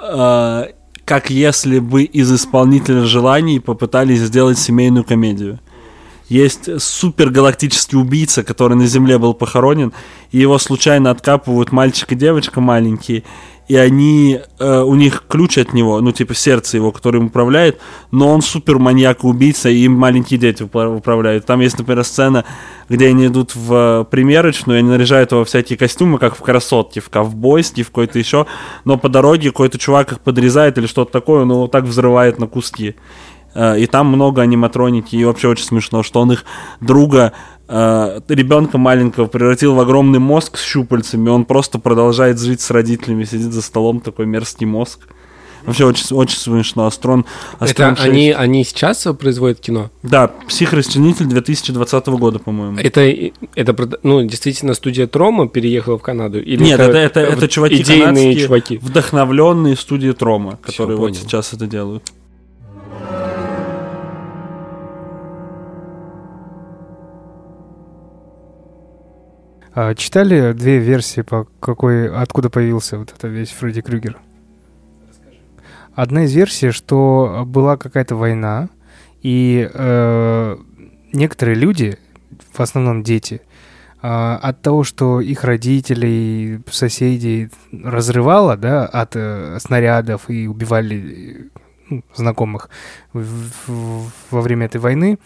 э, как если бы из исполнителя желаний попытались сделать семейную комедию. Есть супергалактический убийца, который на Земле был похоронен, и его случайно откапывают мальчик и девочка маленькие, и они, э, у них ключ от него, ну, типа сердце его, который им управляет, но он супер маньяк и убийца, и маленькие дети упра- управляют. Там есть, например, сцена, где они идут в примерочную, и они наряжают его во всякие костюмы, как в красотке, в ковбойске, в какой-то еще, но по дороге какой-то чувак их подрезает или что-то такое, но вот так взрывает на куски. Э, И там много аниматроники, и вообще очень смешно, что он их друга, э, ребенка маленького, превратил в огромный мозг с щупальцами, он просто продолжает жить с родителями, сидит за столом, такой мерзкий мозг. Вообще очень, очень смешно. Астрон, Это Астрон 6. они, они сейчас производят кино? Да, «Психорасчленитель» 2020 года, по-моему. Это, это ну, действительно студия Трома переехала в Канаду? Или Нет, это, это, э, это чуваки идейные канадские, чуваки? вдохновленные студии Трома, которые вот понял. сейчас это делают. А, читали две версии, по какой, откуда появился вот это весь Фредди Крюгер? Одна из версий, что была какая-то война, и э, некоторые люди, в основном дети, а, от того, что их родителей, соседей разрывало, да, от э, снарядов и убивали ну, знакомых в- в- во время этой войны,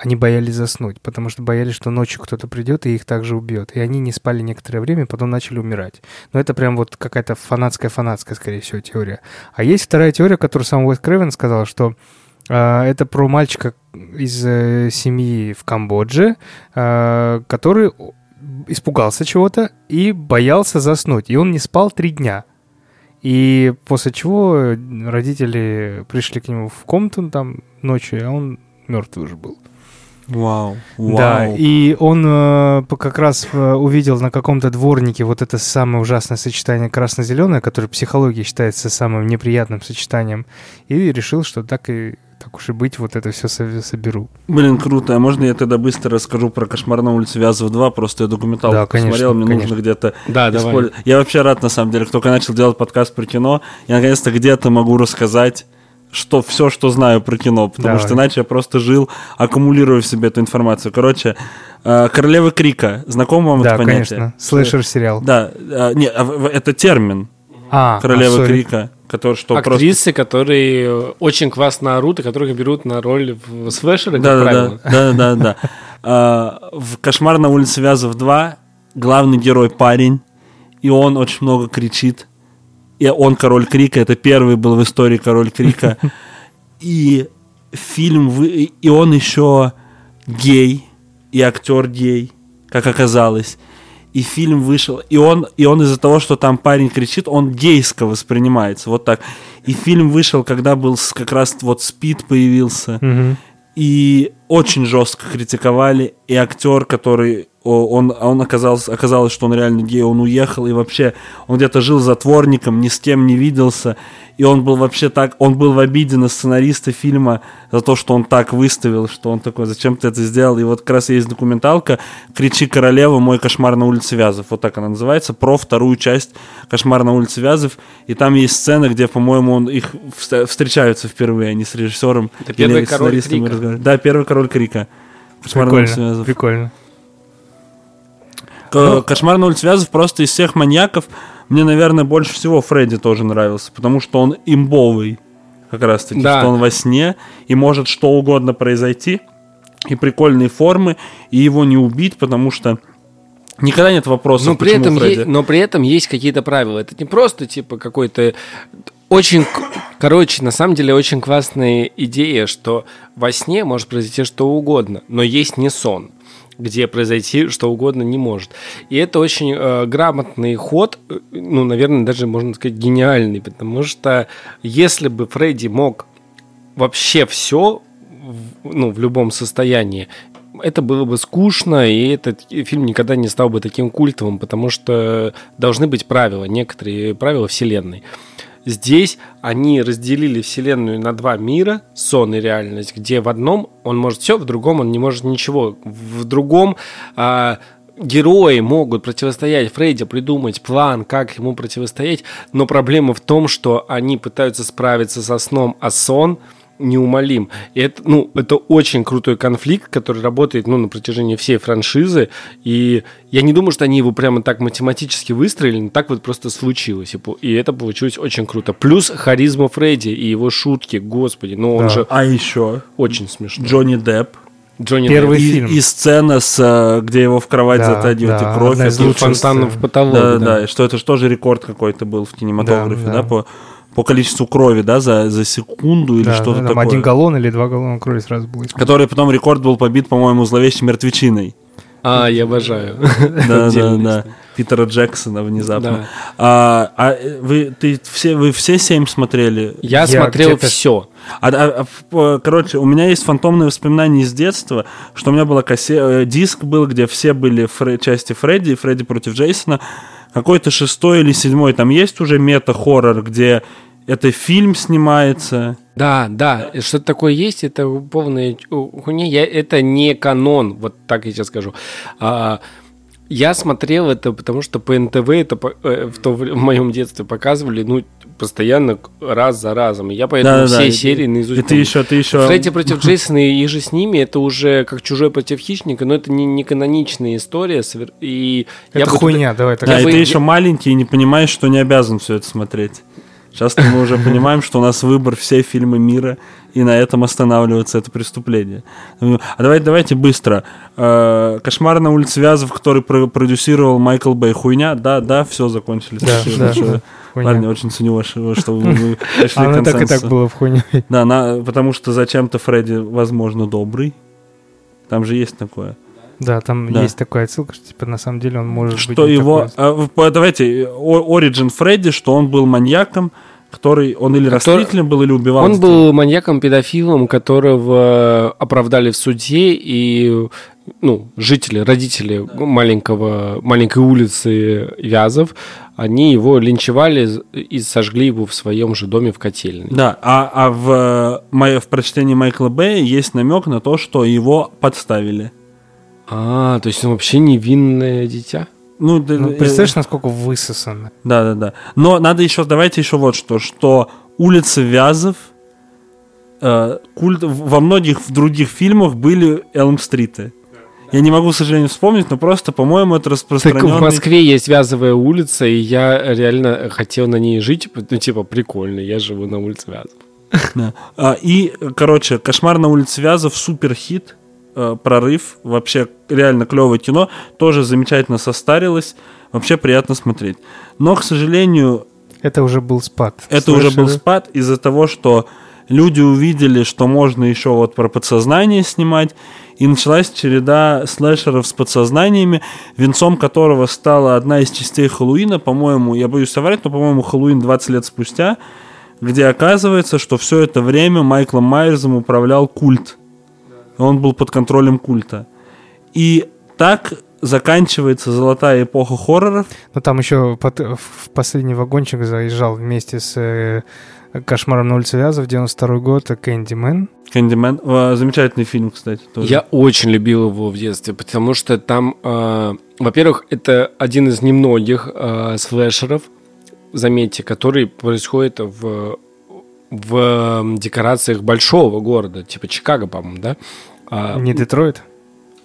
они боялись заснуть, потому что боялись, что ночью кто-то придет и их также убьет. И они не спали некоторое время, потом начали умирать. Но это прям вот какая-то фанатская-фанатская, скорее всего, теория. А есть вторая теория, которую сам Уэс Крейвен сказал, что а, это про мальчика из э, семьи в Камбодже, а, который испугался чего-то и боялся заснуть. И он не спал три дня. И после чего родители пришли к нему в комнату там ночью, а он мертвый уже был. Вау, вау. Да, и он э, как раз э, увидел на каком-то дворнике вот это самое ужасное сочетание красно-зеленое, которое в психологии считается самым неприятным сочетанием, и решил, что так и так уж и быть, вот это все соберу. Блин, круто. А можно я тогда быстро расскажу про «Кошмар на улице Вязов 2»? Просто я документалку Да, конечно, посмотрел, мне конечно. нужно где-то Да, давай. использовать. Я вообще рад, на самом деле, кто только начал делать подкаст про кино. Я наконец-то где-то могу рассказать что все, что знаю про кино, потому Давай. что иначе я просто жил, аккумулируя в себе эту информацию. Короче, э, «Королева крика». Знакомо вам да, это понятие? конечно. Слэшер сериал. Да, э, не, а это термин А, «Королева а, крика», который что просто... Актрисы, которые очень классно орут, и которых берут на роль в слэшеры, как Да, да, правило. да, да, да, да. В «Кошмар на улице Вязов 2» главный герой парень, и он очень много кричит. И он король крика, это первый был в истории король крика. И фильм, вы- и он еще гей, и актер гей, как оказалось. И фильм вышел, и он, и он из-за того, что там парень кричит, он гейско воспринимается, вот так. И фильм вышел, когда был как раз вот Спид появился, и очень жестко критиковали, и актер, который он, а он оказался, оказалось, что он реально гей, он уехал, и вообще он где-то жил затворником, ни с кем не виделся, и он был вообще так, он был в обиде на сценариста фильма за то, что он так выставил, что он такой, зачем ты это сделал, и вот как раз есть документалка «Кричи, королева, мой кошмар на улице Вязов», вот так она называется, про вторую часть «Кошмар на улице Вязов», и там есть сцена, где, по-моему, он их вст- встречаются впервые, они с режиссером Это первый или король сценаристом крика. Да, первый король крика. Кошмар на улице Прикольно, Вязов. прикольно. К- Кошмар на улице Вязов просто из всех маньяков мне, наверное, больше всего Фредди тоже нравился, потому что он имбовый, как раз таки, Да. что он во сне, и может что угодно произойти, и прикольные формы, и его не убить, потому что никогда нет вопросов, Но при, этом Фредди. е- но при этом есть какие-то правила. Это не просто типа какой-то очень, короче, на самом деле очень классная идея, что во сне может произойти что угодно, но есть не сон где произойти что угодно не может. И это очень э, грамотный ход, э, ну, наверное, даже можно сказать гениальный, потому что если бы Фредди мог вообще все, ну, в любом состоянии, это было бы скучно, и этот фильм никогда не стал бы таким культовым, потому что должны быть правила, некоторые правила вселенной. Здесь они разделили вселенную на два мира, сон и реальность, где в одном он может все, в другом он не может ничего. В другом а, герои могут противостоять Фредди, придумать план, как ему противостоять, но проблема в том, что они пытаются справиться со сном, а сон неумолим. И это, ну, это очень крутой конфликт, который работает ну, на протяжении всей франшизы. И я не думаю, что они его прямо так математически выстроили, но так вот просто случилось. И, и это получилось очень круто. Плюс харизма Фредди и его шутки, господи, ну он Да. же А еще очень смешно. Джонни Депп. Джонни Первый И, фильм. и сцена, с, э, где его в кровать Да, затягивают, да, и кровь. одна из лучших фонтаном сцен. в потолок. Да, да, и что это же тоже рекорд какой-то был в кинематографе, Да, да, да. по, по количеству крови, да, за, за секунду или Да, что-то там такое. один галлон или два галлона крови сразу будет. Который потом рекорд был побит, по-моему, зловещей мертвечиной. А, я обожаю. Да, да, да. Питера Джексона внезапно. Да. А, а э, вы, ты все, вы все семь смотрели? Я Я смотрел все. А, а, а, в- короче, у меня есть фантомные воспоминания из детства, что у меня была кассе... э, диск был, где все были фре- части Фредди, Фредди против Джейсона. Какой-то шестой или седьмой, там есть уже мета-хоррор, где это фильм снимается. Да, да, что-то такое есть, это полная хуйня. Я, это не канон, вот так я сейчас скажу. А, я смотрел это, потому что по НТВ это э, в, то, в моем детстве показывали, ну, постоянно раз за разом. И я поэтому Да-да-да, все и- серии наизусть И ты помню. еще, ты еще... Фредди против Джейсона и же с ними, это уже как чужой против хищника, но это не, не каноничная история. И я Это бы туда- хуйня, давай так. Да, Я и бы- ты еще маленький и не понимаешь, что не обязан все это смотреть. Сейчас мы уже понимаем, что у нас выбор все фильмы мира, и на этом останавливаться это преступление. А давайте, давайте быстро. Э, Кошмар на улице Вязов, который про- продюсировал Майкл Бэй. Хуйня, да, да, все закончили. Да, да. Парни, очень ценю ваше, что вы, пришли к так и так было в хуйне. Да, потому что зачем-то Фредди, возможно, добрый. Там же есть такое. Да, там Да. есть такая отсылка, что типа на самом деле он может быть что не его... такой. а, давайте, Оригин Фредди, что он был маньяком, который... Он или Который- растлителем был, или убивал. Он был маньяком-педофилом, которого оправдали в суде, и ну, жители, родители маленького, маленькой улицы Вязов, они его линчевали и сожгли его в своем же доме в котельной. Да, а, а в, э, в прочтении Майкла Бэя есть намек на то, что его подставили. А, то есть он вообще невинное дитя? Ну, Ну, э, представляешь, насколько высосано. Да, да, да. Но надо еще, давайте еще вот что, что улица Вязов, э, культ, во многих других фильмах были Элм-стриты. Я не могу, к сожалению, вспомнить, но просто, по-моему, это Так распространенный... в Москве есть Вязовая улица, и я реально хотел на ней жить. Ну, типа, прикольно, я живу на улице Вязов. Да. А, и, короче, «Кошмар на улице Вязов» супер хит, э, прорыв, вообще реально клевое кино, тоже замечательно состарилось, вообще приятно смотреть. Но, к сожалению, Это уже был спад. это уже был спад из-за того, что люди увидели, что можно еще вот про подсознание снимать, и началась череда слэшеров с подсознаниями, венцом которого стала одна из частей Хэллоуина, по-моему, я боюсь соврать, но, по-моему, Хэллоуин 20 лет спустя, где оказывается, что все это время Майклом Майерсом управлял культ. Он был под контролем культа. И так заканчивается золотая эпоха хорроров. Но там еще пот- в последний вагончик заезжал вместе с э, «Кошмаром на улице Вязов» 92 год, э, Кэндимен. Кэндимен. Э, Замечательный фильм, кстати. Тоже. Я очень любил его в детстве, потому что там, э, во-первых, это один из немногих э, слэшеров, заметьте, который происходит в, в декорациях большого города, типа Чикаго, по-моему, да? А, Не Детройт?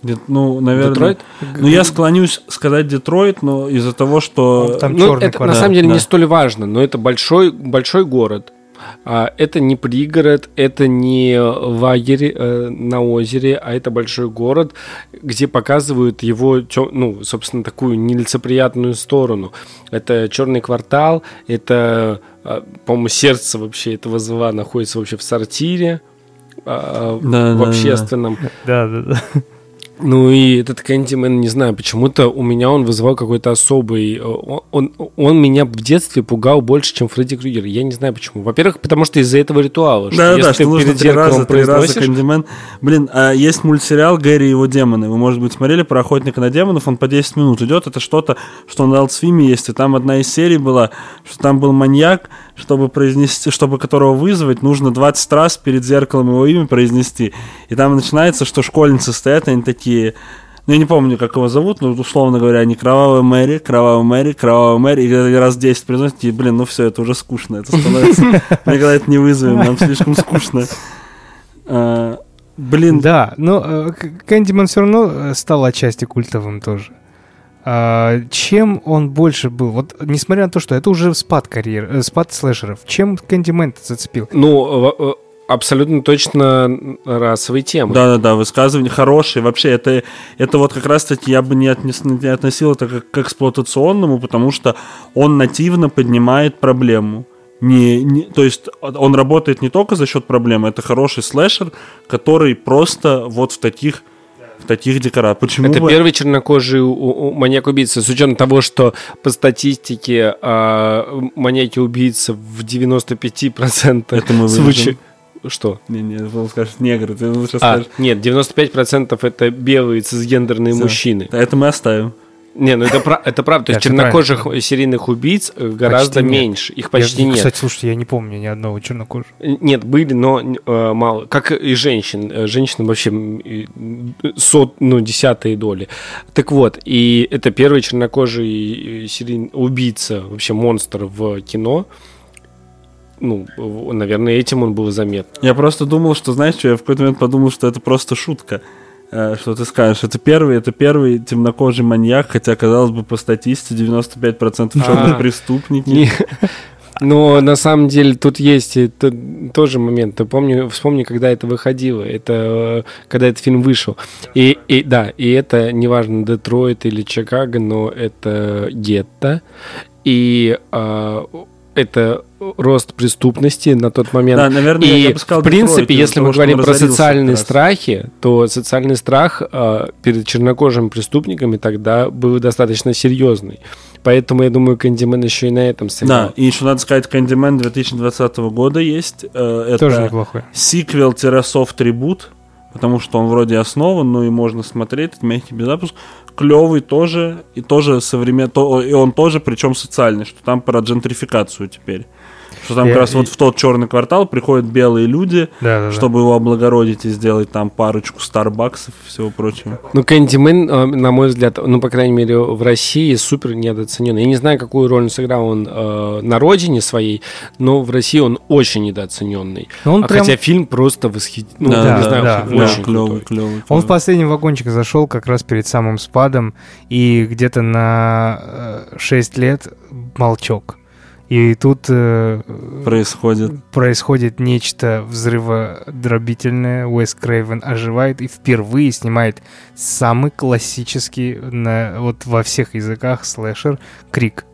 Где- Ну, наверное. Детройт? Ну, я склонюсь сказать Детройт, но из-за того, что... Там Ну, черный это на квадрат. самом деле да. не столь важно, но это большой, большой город. А, это не пригород, это не лагерь э, на озере, а это большой город, где показывают его, тё- ну, собственно, такую нелицеприятную сторону. Это черный квартал, это, по-моему, сердце вообще этого зла находится вообще в сортире, а, Да, в да. общественном. Да, да, да. Ну и этот Кэндимен, не знаю, почему-то у меня он вызывал какой-то особый... э, Он, он, он меня в детстве пугал больше, чем Фредди Крюгер. Я не знаю почему. Во-первых, потому что из-за этого ритуала. Да, да, если что нужно три раза, три раза Кэндимен. Блин, а есть мультсериал «Гэри и его демоны». Вы, может быть, смотрели про охотника на демонов? Он по 10 минут идет. Это что-то, что на Алтсвиме есть. И там одна из серий была, что там был маньяк, чтобы произнести, чтобы которого вызвать, нужно 20 раз перед зеркалом его имя произнести. И там начинается, что школьницы стоят, они такие... Ну, я не помню, как его зовут, но, условно говоря, они Кровавая Мэри, Кровавая Мэри, Кровавая Мэри, и раз 10 произносят, и, блин, ну все, это уже скучно, это становится... Мы когда это не вызовем, нам слишком скучно. Э, Блин, Да, но э, Кэндиман все равно э, стал отчасти культовым тоже. А, чем он больше был? Вот несмотря на то, что это уже спад карьер, э, спад слэшеров, чем Кэндиман зацепил? Ну, э, абсолютно точно расовые темы. Да-да-да, высказывания хорошие. Вообще, это, это вот как раз-таки я бы не, отнес- не относил это как к эксплуатационному, потому что он нативно поднимает проблему. Не, не- то есть он работает не только за счет проблемы, это хороший слэшер, который просто вот в таких, в таких декорациях. Почему Это бы- первый чернокожий маньяк-убийца. С учетом того, что по статистике а, маньяки-убийцы в 95% Это мы случаев... Что? Не-не, он скажет негры, ты лучше А, скажешь. нет, 95% это белые цисгендерные Всё. мужчины. Это мы оставим. Не, ну это, это правда. То есть чернокожих серийных убийц э, гораздо Почти нет. меньше. Их почти Я, нет. Кстати, слушайте, я не помню ни одного чернокожего. Нет, были, но э, мало. Как и женщин. Э, Женщины вообще сот, ну, десятые доли. Так вот, и это первый чернокожий э, серийный убийца, вообще монстр в кино. Ну, наверное, этим он был заметен. Я просто думал, что, знаешь, что я в какой-то момент подумал, что это просто шутка. Э, Что ты скажешь, это первый, это первый темнокожий маньяк, хотя, казалось бы, по статистике 95% черные А. преступники. Но на самом деле тут есть т- тоже момент. Ты помни, вспомни, когда это выходило. Это э, когда этот фильм вышел. И, и да, и это неважно Детройт или Чикаго, но это гетто. И а, это рост преступности на тот момент. Да, наверное, и, я бы сказал, в принципе, Детройт, если того, мы говорим про социальные страхи, то социальный страх э, перед чернокожими преступниками тогда был достаточно серьезный. Поэтому, я думаю, Кэндимен еще и на этом сыграл. Да, и еще надо сказать, Candyman 2020 года есть. Э, Это Тоже неплохой. сиквел-софт-трибут, потому что он вроде основан, ну и можно смотреть, это мягкий безопуск. Клевый тоже, и тоже современный, и он тоже, причем социальный, что там про джентрификацию теперь. Что там Я- как раз и- вот в тот черный квартал приходят белые люди, Да, да, да. чтобы его облагородить и сделать там парочку Старбаксов и всего прочего. Ну, Кэндимен, э, на мой взгляд, ну, по крайней мере, в России супер недооценен. Я не знаю, какую роль он сыграл он э, на родине своей, но в России он очень недооцененный. Но он а прям- хотя фильм просто восхитительный. Ну, Да, не знаю, да, очень клевый, крутой. клевый. Он в последний вагончик зашел как раз перед самым спадом, и где-то на э, 6 лет молчок. И тут э, происходит. происходит нечто взрыводробительное. Уэс Крейвен оживает и впервые снимает самый классический на, вот во всех языках слэшер Крик.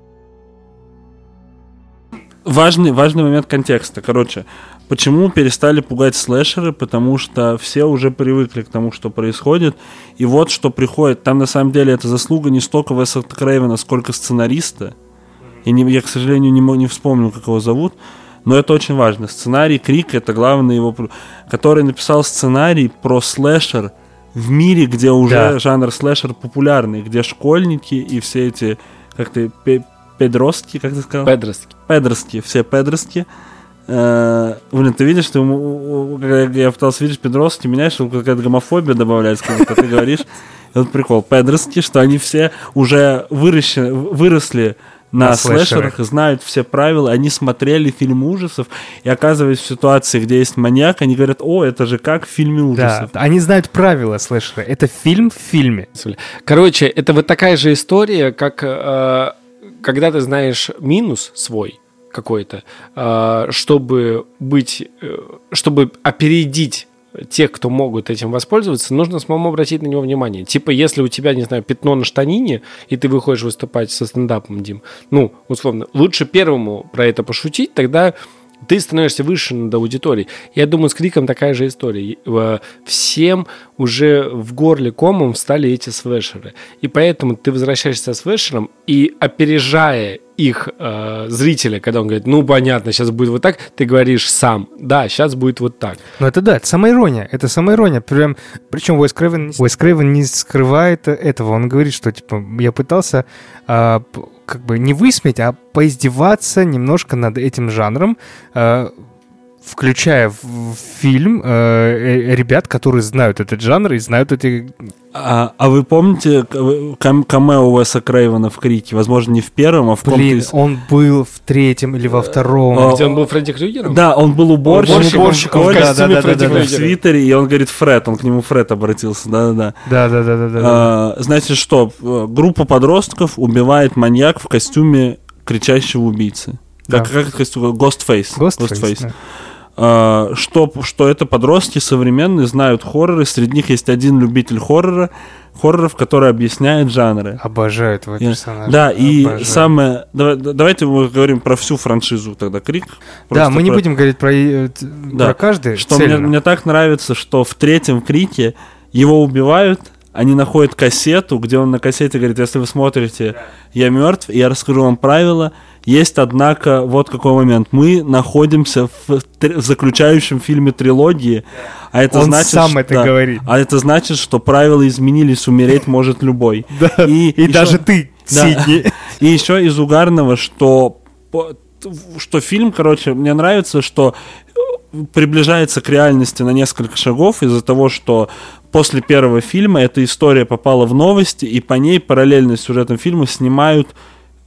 важный, важный момент контекста. Короче, почему перестали пугать слэшеры? Потому что все уже привыкли к тому, что происходит. И вот что приходит. Там на самом деле это заслуга не столько Веса Крейвена, сколько сценариста. И не, я, к сожалению, не, не вспомню, как его зовут. Но это очень важно. Сценарий Крик это главный его, который написал сценарий про слэшер в мире, где уже Да. жанр слэшер популярный, где школьники и все эти, как ты, пе- педростки, как ты сказал? Педростки. педростки, все педростки. Э, Блин, ты видишь, у- когда я пытался видеть педростки, меня что какая-то гомофобия добавляется, когда ты говоришь. Вот прикол, педростки, что они все уже выращены, выросли на, На слэшерах, слэшерах. и знают все правила, они смотрели фильм ужасов, и оказываясь в ситуации, где есть маньяк, они говорят, о, это же как в фильме Да, ужасов. они знают правила слэшера. Это фильм в фильме. Короче, это вот такая же история, как э, когда ты знаешь минус свой какой-то, э, чтобы быть, э, чтобы опередить тех, кто могут этим воспользоваться, нужно самому обратить на него внимание. Типа, если у тебя, не знаю, пятно на штанине, и ты выходишь выступать со стендапом, Дим, ну, условно, лучше первому про это пошутить, тогда ты становишься выше над аудиторией. Я думаю, с криком такая же история. Э, Всем уже в горле комом встали эти слэшеры. И поэтому ты возвращаешься с слэшером и опережая их э, зрителя, когда он говорит, ну понятно, сейчас будет вот так, ты говоришь сам, да, сейчас будет вот так. Ну это да, это самоирония, это самоирония. Прям, причем Уэс Крейвен, не- скрывает этого. Он говорит, что типа я пытался п- как бы не высмеять, а поиздеваться немножко над этим жанром. А, включая в фильм э, э, ребят, которые знают этот жанр и знают эти... А, а вы помните кам- камео Уэса Крейвена в Крике? Возможно, не в первом, а в каком-то из... он был в третьем или во втором. О, Где он был Фредди Крюгером? Да, он был уборщиком, Уборщиком в в костюме костюме Фредди Фредди Крюгера в свитере, и он говорит Фред, он к нему Фред обратился, да-да-да. Да-да-да-да. А, Значит, что, э, группа подростков убивает маньяк в костюме кричащего убийцы. Да. Как, как это костюм? Ghostface. Ghostface, да. А, что, что это подростки современные, знают хорроры. Среди них есть один любитель хоррора, хорроров, который объясняет жанры. Обожаю этого персонажа. Да, и Обожаю. самое... давай- давайте мы говорим про всю франшизу тогда Крик. Да, мы не про- будем говорить про, э, Да. про каждый Что мне, мне так нравится, что в третьем Крике его убивают, они находят кассету, где он на кассете говорит, если вы смотрите «Я мертв», я расскажу вам правила. Есть, однако, вот какой момент. Мы находимся в, в заключающем фильме трилогии, а это Он значит, сам что- это да. говорит. А это значит, что правила изменились, умереть может любой. Да, И, и еще- даже ты, Да. Сидни. И еще из угарного, что, что фильм, короче, мне нравится, что э, приближается к реальности на несколько шагов из-за того, что после первого фильма эта история попала в новости, и по ней параллельно с сюжетом фильма снимают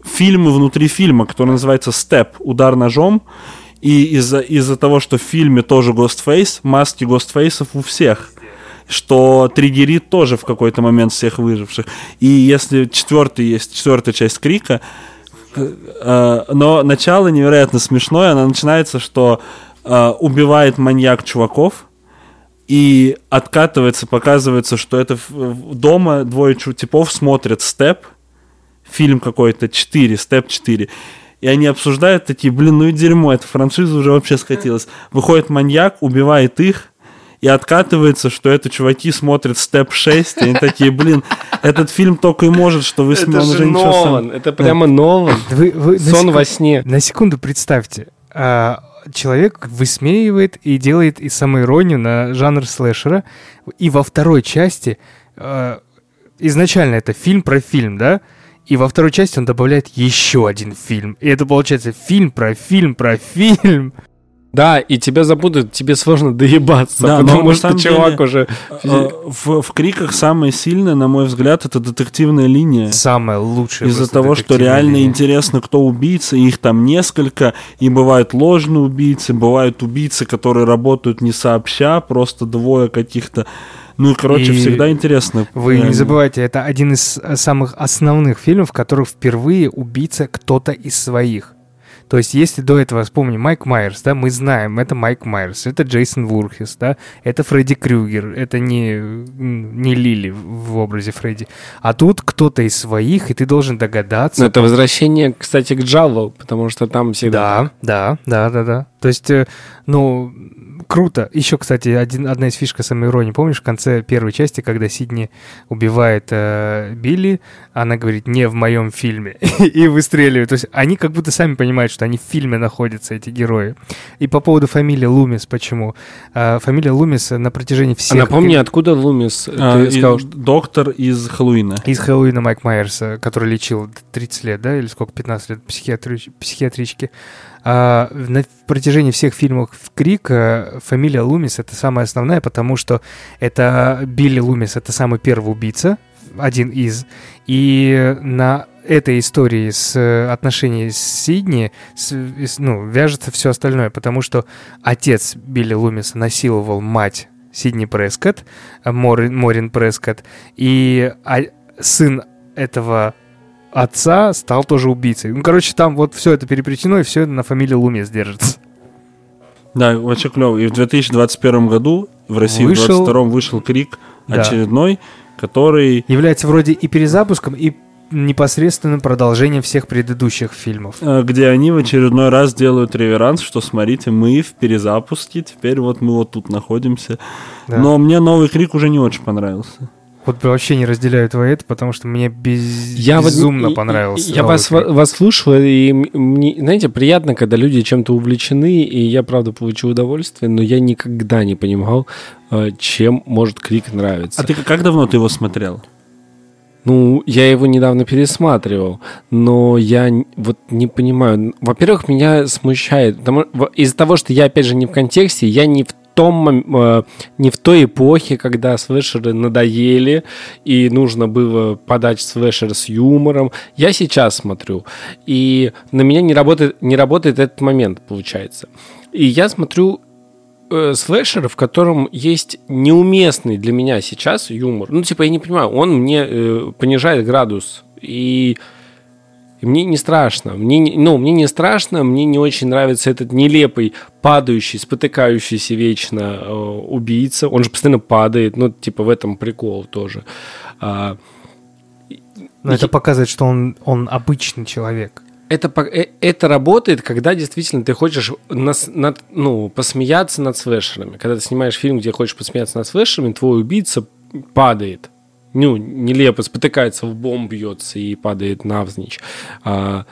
фильмы внутри фильма, который называется «Степ. Удар ножом». И из-за из того, что в фильме тоже Ghostface, маски Ghostface'ов у всех что триггерит тоже в какой-то момент всех выживших. И если четвертый есть, четвертая часть Крика, э, но начало невероятно смешное, оно начинается, что э, убивает маньяк чуваков, и откатывается, показывается, что это дома двое типов смотрят степ, фильм какой-то 4, степ 4. И они обсуждают такие, блин, ну и дерьмо, эта франшиза уже вообще скатилась. Выходит маньяк, убивает их, и откатывается, что это чуваки смотрят степ 6, и они такие, блин, этот фильм только и может, что вы с ним Это же уже ничего сам- Нолан, это прямо Нолан. Вы- вы Сон секунду- во сне. На секунду представьте, а, человек высмеивает и делает и самоиронию на жанр слэшера, и во второй части а, изначально это фильм про фильм, да? И во второй части он добавляет еще один фильм. И это получается фильм про фильм про фильм. Да, и тебя запутают, тебе сложно доебаться, Да, но потому на что чувак деле, уже... Э, В, в криках самое сильное, на мой взгляд, это детективная линия. Самое лучшее. Из-за того, что реально линия. интересно, кто убийца, их там несколько, и бывают ложные убийцы, бывают убийцы, которые работают не сообща, просто двое каких-то. Ну и, короче, И всегда интересно. Вы Реально. не забывайте, это один из э, самых основных фильмов, в которых впервые убийца кто-то из своих. То есть, если до этого, вспомни, Майк Майерс, да, мы знаем, это Майк Майерс, это Джейсон Вурхес, да, это Фредди Крюгер, это не, не Лили в образе Фредди. А тут кто-то из своих, и ты должен догадаться. Ну, это возвращение, кстати, к Джалло, потому что там всегда... Да, да, да, да, да. То есть, э, ну, круто. Еще, кстати, один, одна из фишка самоиронии. Помнишь, в конце первой части, когда Сидни убивает э, Билли, она говорит, не в моем фильме, и выстреливает. То есть они как будто сами понимают, что они в фильме находятся, эти герои. И по поводу фамилии Лумис, почему? Э, фамилия Лумис на протяжении А всех... напомни, откуда Лумис? А, Ты и сказал, что... Доктор из Хэллоуина. Из Хэллоуина Майк Майерса, который лечил 30 лет, да, или сколько, 15 лет психиатри- психиатрички. А, на протяжении всех фильмов в Крик фамилия Лумис это самая основная, потому что это Билли Лумис, это самый первый убийца, один из. И на этой истории с отношений с Сидни с- ну, вяжется все остальное, потому что отец Билли Лумиса насиловал мать Сидни Прескотт, Морин, Морин Прескотт, и а, сын этого отца стал тоже убийцей. Ну, короче, там вот все это переплетено, и все на фамилии Лумис держится. Да, очень клево. И в 2021 году в России Вышел- в 2022 вышел Крик Да. очередной, который Является вроде и перезапуском, и непосредственным продолжением всех предыдущих фильмов. э, где они в очередной раз делают реверанс, что смотрите, мы в перезапуске, теперь вот мы вот тут находимся. Да. Но мне новый Крик уже не очень понравился. Вот вообще не разделяю твои это, потому что мне без... Я вот- безумно и- понравился. Я вас, вас слушал, и мне, знаете, приятно, когда люди чем-то увлечены, и я, правда, получу удовольствие, но я никогда не понимал, э, чем может Крик нравиться. А ты как давно ты его смотрел? Ну, я его недавно пересматривал, но я вот не понимаю. Во-первых, меня смущает, из-за того, что я, опять же, не в контексте, я не в том, э, не в той эпохе, когда слэшеры надоели, и нужно было подать слэшер с юмором. Я сейчас смотрю, и на меня не работает, не работает этот момент, получается. И я смотрю э, слэшер, в котором есть неуместный для меня сейчас юмор. Ну, типа, я не понимаю, он мне э, понижает градус. И, и мне не страшно. Мне, не- ну, мне не страшно, мне не очень нравится этот нелепый, падающий, спотыкающийся вечно э, убийца. Он же постоянно падает. Ну, типа, в этом прикол тоже. А, Но это показывает, что он, он обычный человек. это, э- это работает, когда действительно ты хочешь нас- над- ну, посмеяться над слэшерами. Когда ты снимаешь фильм, где хочешь посмеяться над слэшерами, твой убийца падает. Ну, нелепо, спотыкается, в бомб бьется и падает навзничь. А,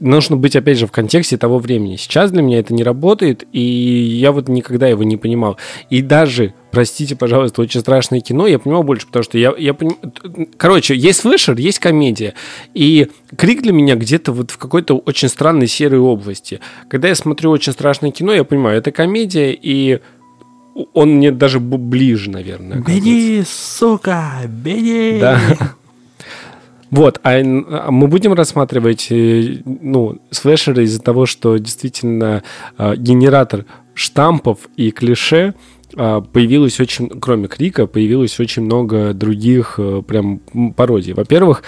нужно быть, опять же, в контексте того времени. Сейчас для меня это не работает, и я вот никогда его не понимал. И даже, простите, пожалуйста, очень страшное кино я понимал больше, потому что я, я поним- Короче, есть слэшер, есть комедия. И крик для меня где-то вот в какой-то очень странной серой области. Когда я смотрю очень страшное кино, я понимаю, это комедия, и он мне даже ближе, наверное. Беги, сука, беги! Да. Вот, а, а мы будем рассматривать э, ну, слэшеры из-за того, что действительно э, генератор штампов и клише э, появилось очень, кроме Крика, появилось очень много других э, прям пародий. Во-первых,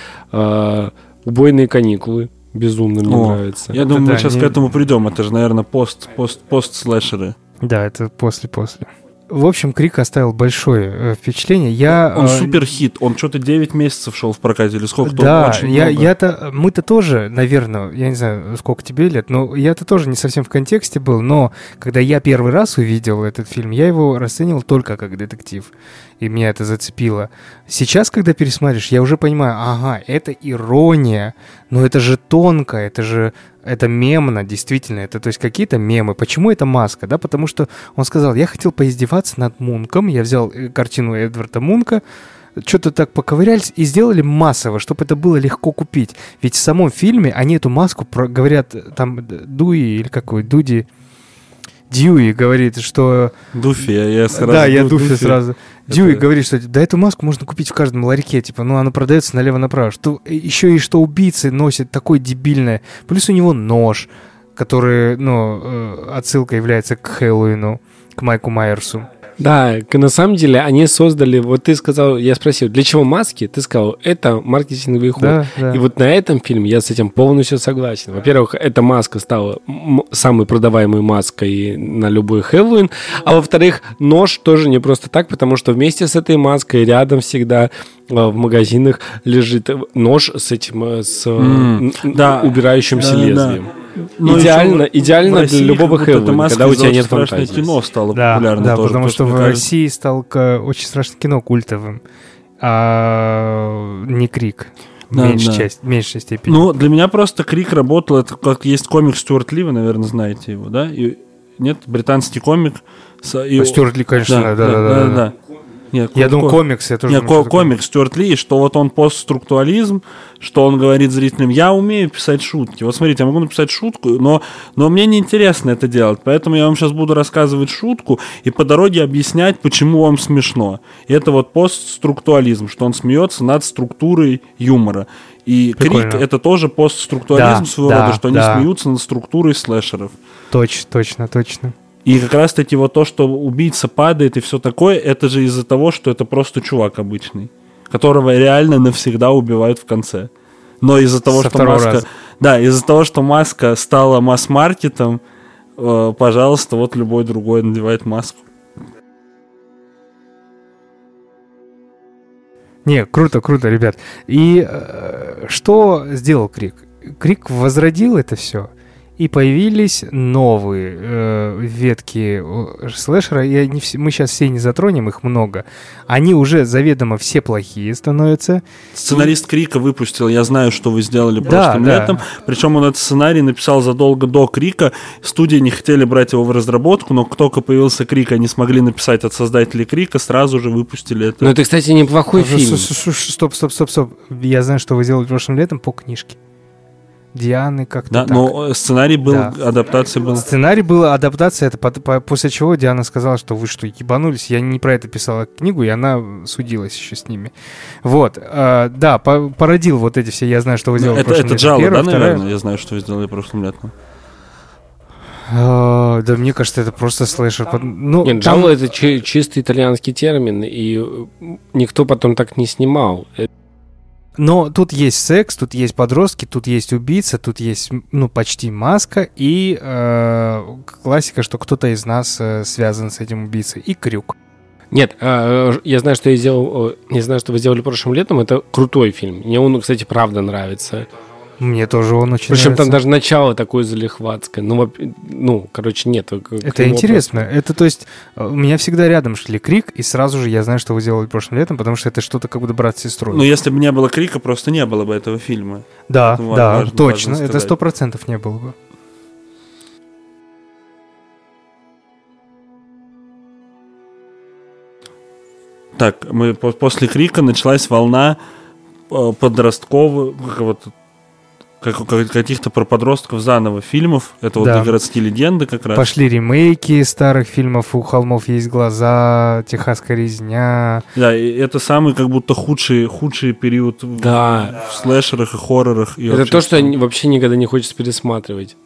убойные каникулы безумно мне О, нравится. Я думаю, да, мы сейчас не- к этому придем. Это же, наверное, пост, пост, пост слэшеры. Да, это после-после. В общем, Крик оставил большое э, впечатление. Я, Он э, супер хит. Он что-то 9 месяцев шел в прокате или сколько? Да, Очень я, много. я-то, мы-то тоже, наверное, я не знаю, сколько тебе лет, но я-то тоже не совсем в контексте был, но когда я первый раз увидел этот фильм, я его расценивал только как детектив, и меня это зацепило. Сейчас, когда пересматриваешь, я уже понимаю, ага, это ирония, но это же тонко, это же, это мемно, действительно, это то есть какие-то мемы. Почему это маска, да? Потому что он сказал, я хотел поиздеваться над Мунком, я взял э, картину Эдварда Мунка, что-то так поковырялись и сделали массово, чтобы это было легко купить. Ведь в самом фильме они эту маску про- говорят, там Дуи или какой, Дуди, Дьюи говорит, что... Дуфи, я, я сразу... да, я Ду- Дуфи сразу. Это- Дьюи говорит, что да эту маску можно купить в каждом ларьке, типа, ну она продается налево-направо. Что еще и что убийцы носят такое дебильное. Плюс у него нож, который, ну, э, отсылка является к Хэллоуину, к Майку Майерсу. Да, на самом деле они создали, вот ты сказал, я спросил, для чего маски? Ты сказал, это маркетинговый ход. Да, да. И вот на этом фильме я с этим полностью согласен. Во-первых, эта маска стала самой продаваемой маской на любой Хэллоуин. А во-вторых, нож тоже не просто так, потому что вместе с этой маской рядом всегда э, в магазинах лежит нож с этим, э, с н- да. убирающимся Да, да, да. Но идеально, еще в идеально России для любого Хэллоуина, когда у тебя «Очень нет страшное фантазии. кино стало Да, популярно да, тоже. потому что мне в кажется, России стал к- очень страшное кино культовым, а не Крик. Да, меньшей, да. в меньшей степени. Ну, для меня просто Крик работал, это как есть комик Стюарт Ли, вы, наверное, знаете его, да? И, нет, британский комик. С- и- А Стюарт Ли, конечно, да, да, да, да, да. Нет, Я думал, ко- комикс, я тоже Нет, думал, ко- что такое. комик Стюарт Ли, что вот он постструктуализм, что он говорит зрителям, я умею писать шутки. Вот смотрите, я могу написать шутку, но, но мне неинтересно это делать, поэтому я вам сейчас буду рассказывать шутку и по дороге объяснять, почему вам смешно. И это вот постструктуализм, что он смеется над структурой юмора. И Прикольно. крик это тоже постструктуализм Да, своего да, рода, что они да. смеются над структурой слэшеров. Точно, точно, точно. И как раз таки вот то, что убийца падает и все такое, это же из-за того, что это просто чувак обычный, которого реально навсегда убивают в конце. Но из-за того, Со что маска... раза. Да, из-за того, что маска стала масс-маркетом, э, пожалуйста, вот любой другой надевает маску. Не, круто, круто, ребят. И э, что сделал Крик? Крик возродил это все. И появились новые э, ветки слэшера. И они мы сейчас все не затронем, их много. Они уже заведомо все плохие становятся. Сценарист Крика выпустил «Я знаю, что вы сделали Да, прошлым да. летом». Причем он этот сценарий написал задолго до Крика. Студии не хотели брать его в разработку, но как только появился Крик, они смогли написать от создателей Крика, сразу же выпустили это. Ну, это, кстати, неплохой фильм. Стоп, стоп, стоп, стоп. Я знаю, что вы сделали прошлым летом по книжке. Дианы как-то Да, так. но э, сценарий был, Да. адаптация была. Сценарий была адаптация, это по- по- после чего Диана сказала, что вы что, ебанулись? Я не про это писала книгу, и она судилась еще с ними. Вот, э, да, по- породил вот эти все, я знаю, что вы Ну, сделали это прошлым это летом. Джало, Первая, да, вторая. наверное? Я знаю, что вы сделали прошлым летом. Э, да, мне кажется, это просто слэшер. Под- Ну, Нет, там- джалло это чи- чистый итальянский термин, и никто потом так не снимал. Э, Но тут есть секс, тут есть подростки, тут есть убийца, тут есть, ну, почти маска и э, классика, что кто-то из нас э, связан с этим убийцей. И крюк. Нет, а, э, я знаю, что я сделал, э, не знаю, что вы сделали прошлым летом, это крутой фильм. Мне он, кстати, правда нравится. Мне тоже он очень Причем там нравится. даже начало такое залихватское. Ну, ну короче, нет. к- к Это интересно. Это, то есть, э, у меня всегда рядом шли крик, и сразу же я знаю, что вы делали прошлым летом, потому что это что-то как будто брат с сестрой. Ну, если бы не было Крика, просто не было бы этого фильма. да, это ва- да, важно- точно. важно это сто процентов не было бы. Так, мы по- после Крика началась волна э, подростковых, вот как- как- каких-то про подростков заново фильмов. Это вот Да. «И городские легенды» как раз. Пошли ремейки старых фильмов «У холмов есть глаза», «Техасская резня». Да, и это самый как будто худший, худший период в- Да. в слэшерах и хоррорах. И Это вообще то, что вообще никогда не хочется пересматривать.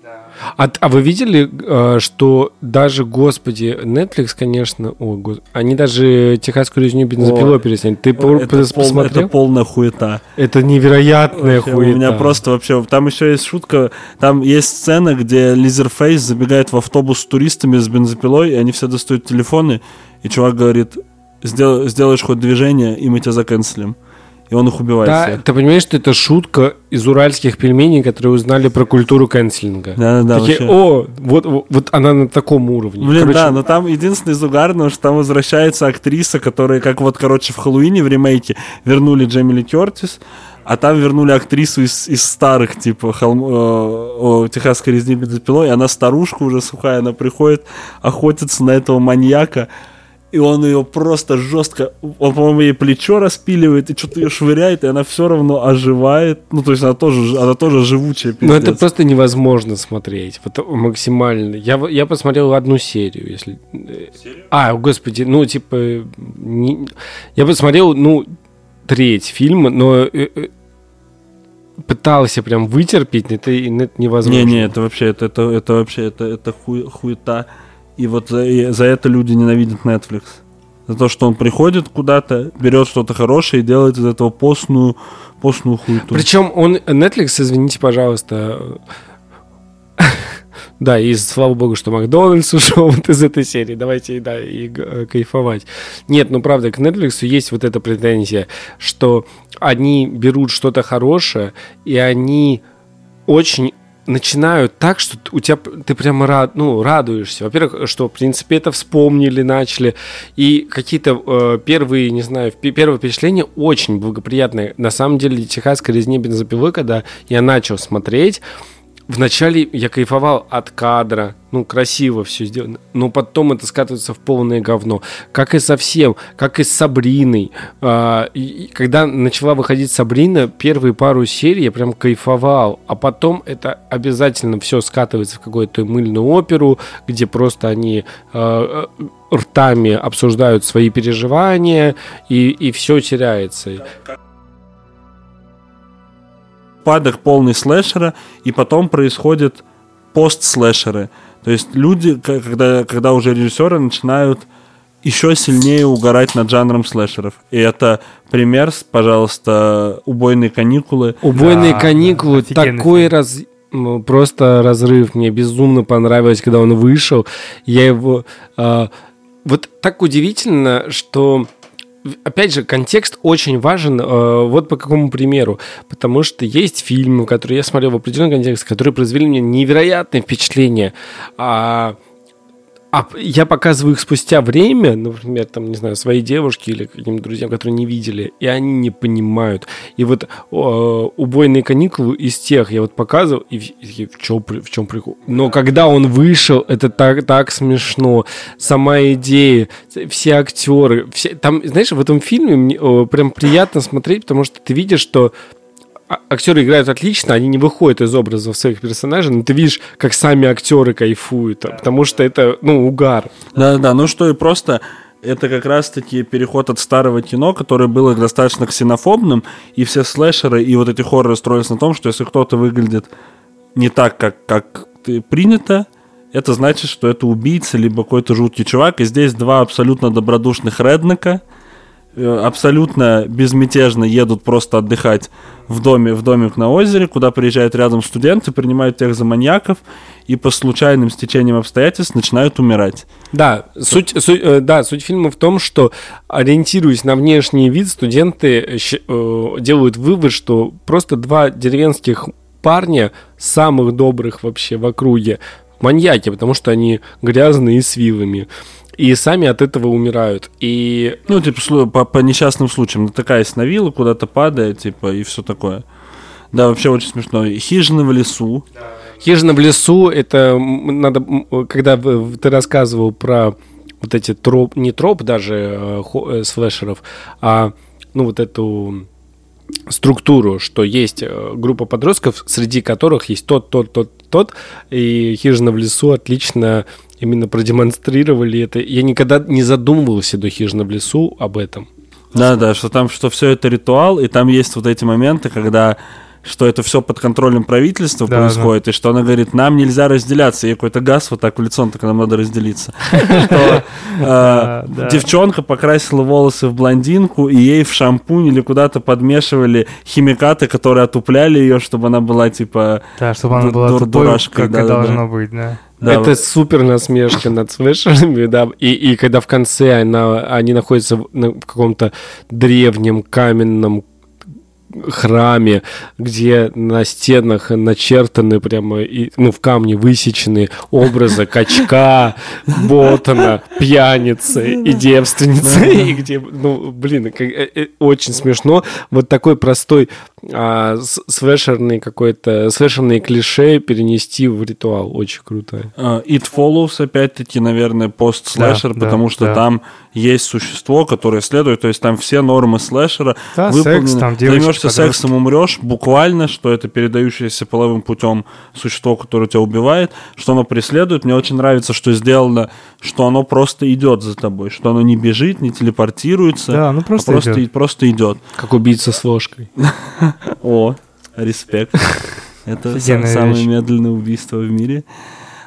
А, а вы видели, э, что даже, господи, Netflix, конечно, о, гос- они даже техасскую резню бензопилой О, пересняли. Ты по- это, пос- пол- посмотрел? это полная хуета. Это невероятная Вообще, хуета. У меня просто вообще... Там еще есть шутка. Там есть сцена, где Лизерфейс забегает в автобус с туристами с бензопилой, и они все достают телефоны, и чувак говорит, «Сдел- сделаешь хоть движение, и мы тебя заканцелим. И он их убивает Да, всех. ты понимаешь, что это шутка из уральских пельменей, которые узнали про культуру канцелинга. Да-да-да, Такие, вообще. о, вот, вот, она на таком уровне. Блин, Короче, да, но там единственное из угарного, что там возвращается актриса, которая, как вот, короче, в Хэллоуине в ремейке вернули Джемили Кертис, а там вернули актрису из, из старых, типа, холм, э, о, техасской резни бензопилой, и она старушка уже сухая, она приходит охотиться на этого маньяка, и он ее просто жестко, он, по-моему, ей плечо распиливает, и что-то ее швыряет, и она все равно оживает. Ну, то есть она тоже, она тоже живучая, Ну, это пиздец. просто невозможно смотреть. Вот максимально. Я, я посмотрел одну серию, если. э, А, господи, ну, типа. не- Я посмотрел, ну, треть фильма, но э, э, пытался прям вытерпеть, но это, и это невозможно. Не-не, это вообще, это, это, это вообще, это, это хуй- хуета. И вот за, и за это люди ненавидят Netflix. За то, что он приходит куда-то, берет что-то хорошее и делает из этого постную, постную хуету. Причем он, Netflix, извините, пожалуйста, да, и слава богу, что Макдональдс ушел вот из этой серии. Давайте, да, и э, кайфовать. Нет, ну правда, к Netflix есть вот эта претензия, что они берут что-то хорошее, и они очень начинают так, что у тебя ты прямо рад, ну, радуешься. Во-первых, что в принципе это вспомнили, начали, и какие-то э, первые, не знаю, первые впечатления очень благоприятные. На самом деле, техасская резня бензопилы, когда я начал смотреть, Вначале я кайфовал от кадра, ну, красиво все сделано, но потом это скатывается в полное говно. Как и со всем, как и с Сабриной. А, и- когда начала выходить Сабрина, первые пару серий я прям кайфовал, а потом это обязательно все скатывается в какую-то мыльную оперу, где просто они а, ртами обсуждают свои переживания, и, и все теряется. Падок полный слэшера, и потом происходят пост-слэшеры. То есть люди, когда, когда уже режиссеры начинают еще сильнее угорать над жанром слэшеров. И это пример, пожалуйста, «Убойные каникулы». Убойные Да, каникулы, да, такой фильм. раз ну, просто разрыв. Мне безумно понравилось, когда он вышел. Я его... а, вот так удивительно, что опять же, контекст очень важен. Э, вот по какому примеру. Потому что есть фильмы, которые я смотрел в определенном контексте, которые произвели мне невероятное впечатление. А а я показываю их спустя время, например, там, не знаю, своей девушке или каким-то друзьям, которые не видели, и они не понимают. И вот о, убойные каникулы из тех я вот показывал, и, и в, чем, в чем прикол? Но когда он вышел, это так, так смешно. Сама идея, все актеры, все, там, знаешь, в этом фильме мне о, прям приятно смотреть, потому что ты видишь, что актеры играют отлично, они не выходят из образов своих персонажей, но ты видишь, как сами актеры кайфуют, потому что это, ну, угар. Да-да, ну что и просто это как раз-таки переход от старого кино, которое было достаточно ксенофобным, и все слэшеры и вот эти хорроры строились на том, что если кто-то выглядит не так, как, как принято, это значит, что это убийца, либо какой-то жуткий чувак. И здесь два абсолютно добродушных реднека – абсолютно безмятежно едут просто отдыхать в доме, в домик на озере, куда приезжают рядом студенты, принимают тех за маньяков и по случайным стечениям обстоятельств начинают умирать. Да, суть, суть, э, да, суть фильма в том, что ориентируясь на внешний вид, студенты э, делают вывод, что просто два деревенских парня, самых добрых вообще в округе, маньяки, потому что они грязные и с вилами и сами от этого умирают. И... Ну, типа, по, по несчастным случаям, натыкаясь на виллу, куда-то падает, типа, и все такое. Да, вообще очень смешно. Хижина в лесу. Хижина в лесу, это надо, когда ты рассказывал про вот эти троп, не троп даже э, э, слэшеров, а ну вот эту структуру, что есть э, группа подростков, среди которых есть тот, тот, тот, тот, и хижина в лесу отлично именно продемонстрировали это. Я никогда не задумывался до хижины в лесу об этом. Да, да, что там, что все это ритуал, и там есть вот эти моменты, когда что это все под контролем правительства да, происходит, да. и что она говорит, нам нельзя разделяться, ей какой-то газ вот так в лицо, так нам надо разделиться. Э, девчонка покрасила волосы в блондинку, и ей в шампунь или куда-то подмешивали химикаты, которые отупляли ее, чтобы она была типа Да, чтобы она была дурашкой. Как должно быть, да. Да, это супер насмешка над слэшерами, да, и, и когда в конце она, они находятся в, в каком-то древнем каменном храме, где на стенах начертаны прямо, и, ну, в камне высечены образы качка, ботана, пьяницы и девственницы, и где, ну, блин, э, э, очень смешно. Вот такой простой а, свешерный какой-то, свешерные клише перенести в ритуал. Очень круто. Uh, It Follows, опять-таки, наверное, пост-слэшер, да, потому да, что да. там есть существо, которое следует, то есть там все нормы слэшера да, выполнены. Секс, там Займешься сексом, умрешь, буквально, что это передающееся половым путем существо, которое тебя убивает, что оно преследует. Мне очень нравится, что сделано, что оно просто идет за тобой, что оно не бежит, не телепортируется, да, ну просто, а просто, идет. просто идет. Как убийца с ложкой. О, респект. Это самое медленное убийство в мире.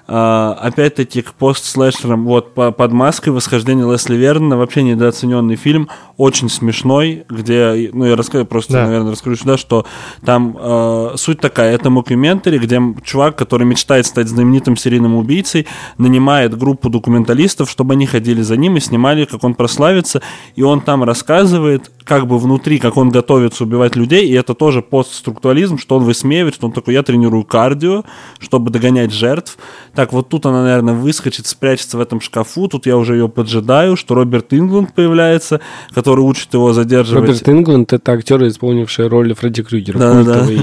Uh, опять-таки к пост-слэшерам, вот по, под маской. Восхождение Лесли Вернона, вообще недооцененный фильм, очень смешной, где, ну я расскажу, просто, да. наверное, расскажу сюда, что там э, суть такая, это мокюментари, где чувак, который мечтает стать знаменитым серийным убийцей, нанимает группу документалистов, чтобы они ходили за ним и снимали, как он прославится, и он там рассказывает, как бы внутри, как он готовится убивать людей, и это тоже постструктурализм, что он высмеивает, что он такой, я тренирую кардио, чтобы догонять жертв. Так, вот тут она, наверное, выскочит, спрячется в этом шкафу, тут я уже ее поджидаю, что Роберт Ингланд появляется, который учит его задерживать. Роберт Ингланд — это актер, исполнивший роль Фредди Крюгера. Да, да.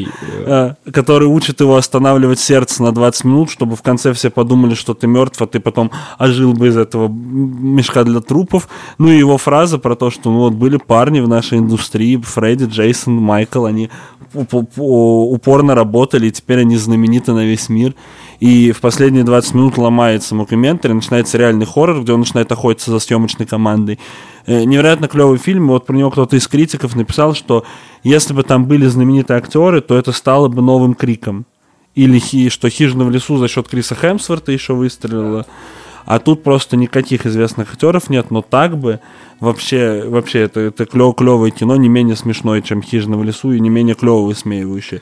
А, который учит его останавливать сердце на 20 минут, чтобы в конце все подумали, что ты мертв, а ты потом ожил бы из этого мешка для трупов. Ну и его фраза про то, что ну вот были парни в нашей индустрии, Фредди, Джейсон, Майкл, они упорно работали, и теперь они знамениты на весь мир. И в последние 20 минут ломается мокюментари, начинается реальный хоррор, где он начинает охотиться за съемочной командой. Э, невероятно клевый фильм, вот про него кто-то из критиков написал, что если бы там были знаменитые актеры, то это стало бы новым криком. Или что «Хижина в лесу» за счет Криса Хемсворта еще выстрелила. А тут просто никаких известных актеров нет, но так бы вообще, вообще это, это клев, клевое кино, не менее смешное, чем «Хижина в лесу» и не менее клево высмеивающее.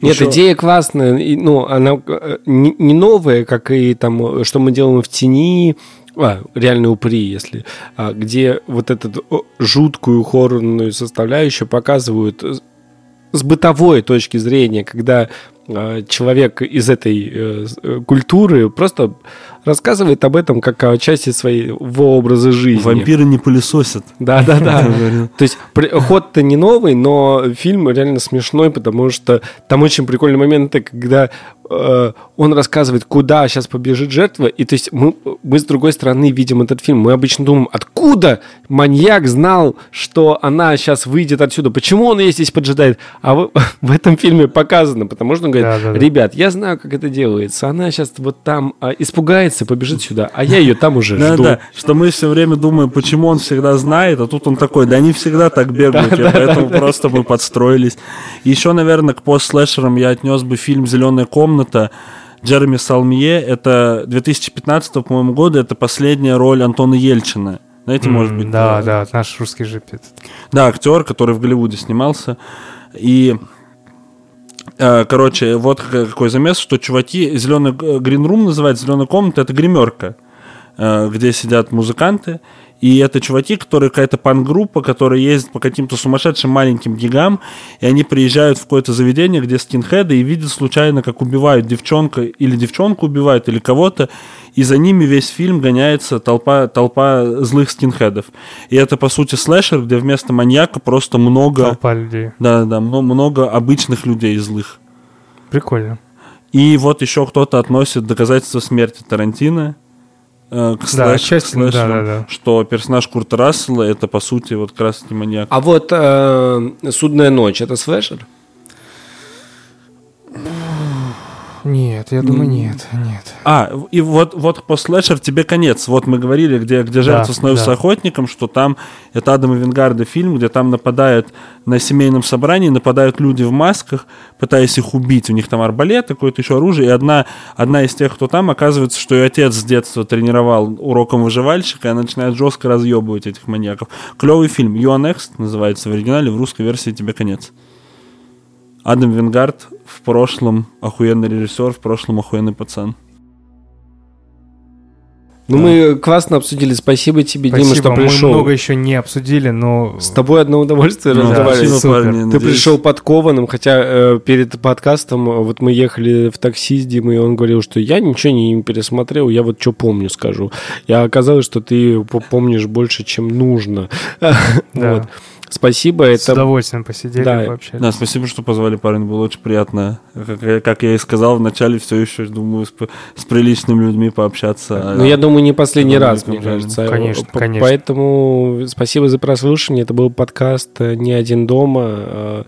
Нет, Еще... идея классная, ну, она э, не новая, как и там, что мы делаем в тени, а, реальные упыри, если, а, где вот эту жуткую хоррорную составляющую показывают с бытовой точки зрения, когда а, человек из этой э, э, культуры просто рассказывает об этом как о части своего образа жизни. Вампиры не пылесосят. Да, да, да. То есть ход-то не новый, но фильм реально смешной, потому что там очень прикольные моменты, когда он рассказывает, куда сейчас побежит жертва, и то есть мы, мы с другой стороны видим этот фильм. Мы обычно думаем, откуда маньяк знал, что она сейчас выйдет отсюда, почему он ее здесь поджидает. А в, в этом фильме показано, потому что он говорит, да, да, да. ребят, я знаю, как это делается. Она сейчас вот там а, испугается, побежит сюда, а я ее там уже жду. Да, что мы все время думаем, почему он всегда знает, а тут он такой, да они всегда так бегают, поэтому просто мы подстроились. Еще, наверное, к постслэшерам я отнес бы фильм «Зеленая комната», комната Джереми Салмье, это 2015, по-моему, года, это последняя роль Антона Ельчина. Знаете, mm, может быть... Да, да, наш русский жипет. Да, актер, который в Голливуде снимался. И э, Короче, вот какой замес, что чуваки, зеленый гринрум называется, зеленая комната, это гримерка, э, где сидят музыканты, и это чуваки, которые какая-то пан-группа, которая ездит по каким-то сумасшедшим маленьким гигам, и они приезжают в какое-то заведение, где скинхеды, и видят случайно, как убивают девчонка, или девчонку убивают, или кого-то, и за ними весь фильм гоняется толпа, толпа злых скинхедов. И это, по сути, слэшер, где вместо маньяка просто много... Толпа людей. Да, да, много, много обычных людей злых. Прикольно. И вот еще кто-то относит доказательства смерти Тарантино э, к да, слэш, часть, слэшу, да, да, да. что персонаж Курта Рассела это по сути вот красный маньяк. А вот э, «Судная ночь» это слэшер? Нет, я думаю, нет, нет. А, и вот, вот по слэшер тебе конец. Вот мы говорили, где, где жертва да, становится да. охотником, что там, это Адама Вингарда фильм, где там нападают на семейном собрании, нападают люди в масках, пытаясь их убить. У них там арбалет, какое-то еще оружие, и одна, одна из тех, кто там, оказывается, что ее отец с детства тренировал уроком выживальщика, и она начинает жестко разъебывать этих маньяков. Клевый фильм. You are next называется в оригинале, в русской версии тебе конец. Адам Вингард в прошлом охуенный режиссер, в прошлом охуенный пацан. Ну, да. мы классно обсудили. Спасибо тебе, Спасибо. Дима, что пришел. Мы много еще не обсудили, но... С тобой одно удовольствие да, разговаривать. Спасибо, парни, Ты надеюсь. пришел подкованным, хотя э, перед подкастом э, вот мы ехали в такси с Димой, и он говорил, что я ничего не пересмотрел, я вот что помню скажу. И оказалось, что ты помнишь больше, чем нужно. Да. вот. Спасибо. С это... удовольствием посидели да. вообще. Да, спасибо, что позвали, парень, было очень приятно. Как, как я и сказал вначале, все еще, думаю, с, с приличными людьми пообщаться. Ну, я думаю, не последний раз, мне кажется. Конечно, конечно. Поэтому спасибо за прослушивание. Это был подкаст «Не один дома».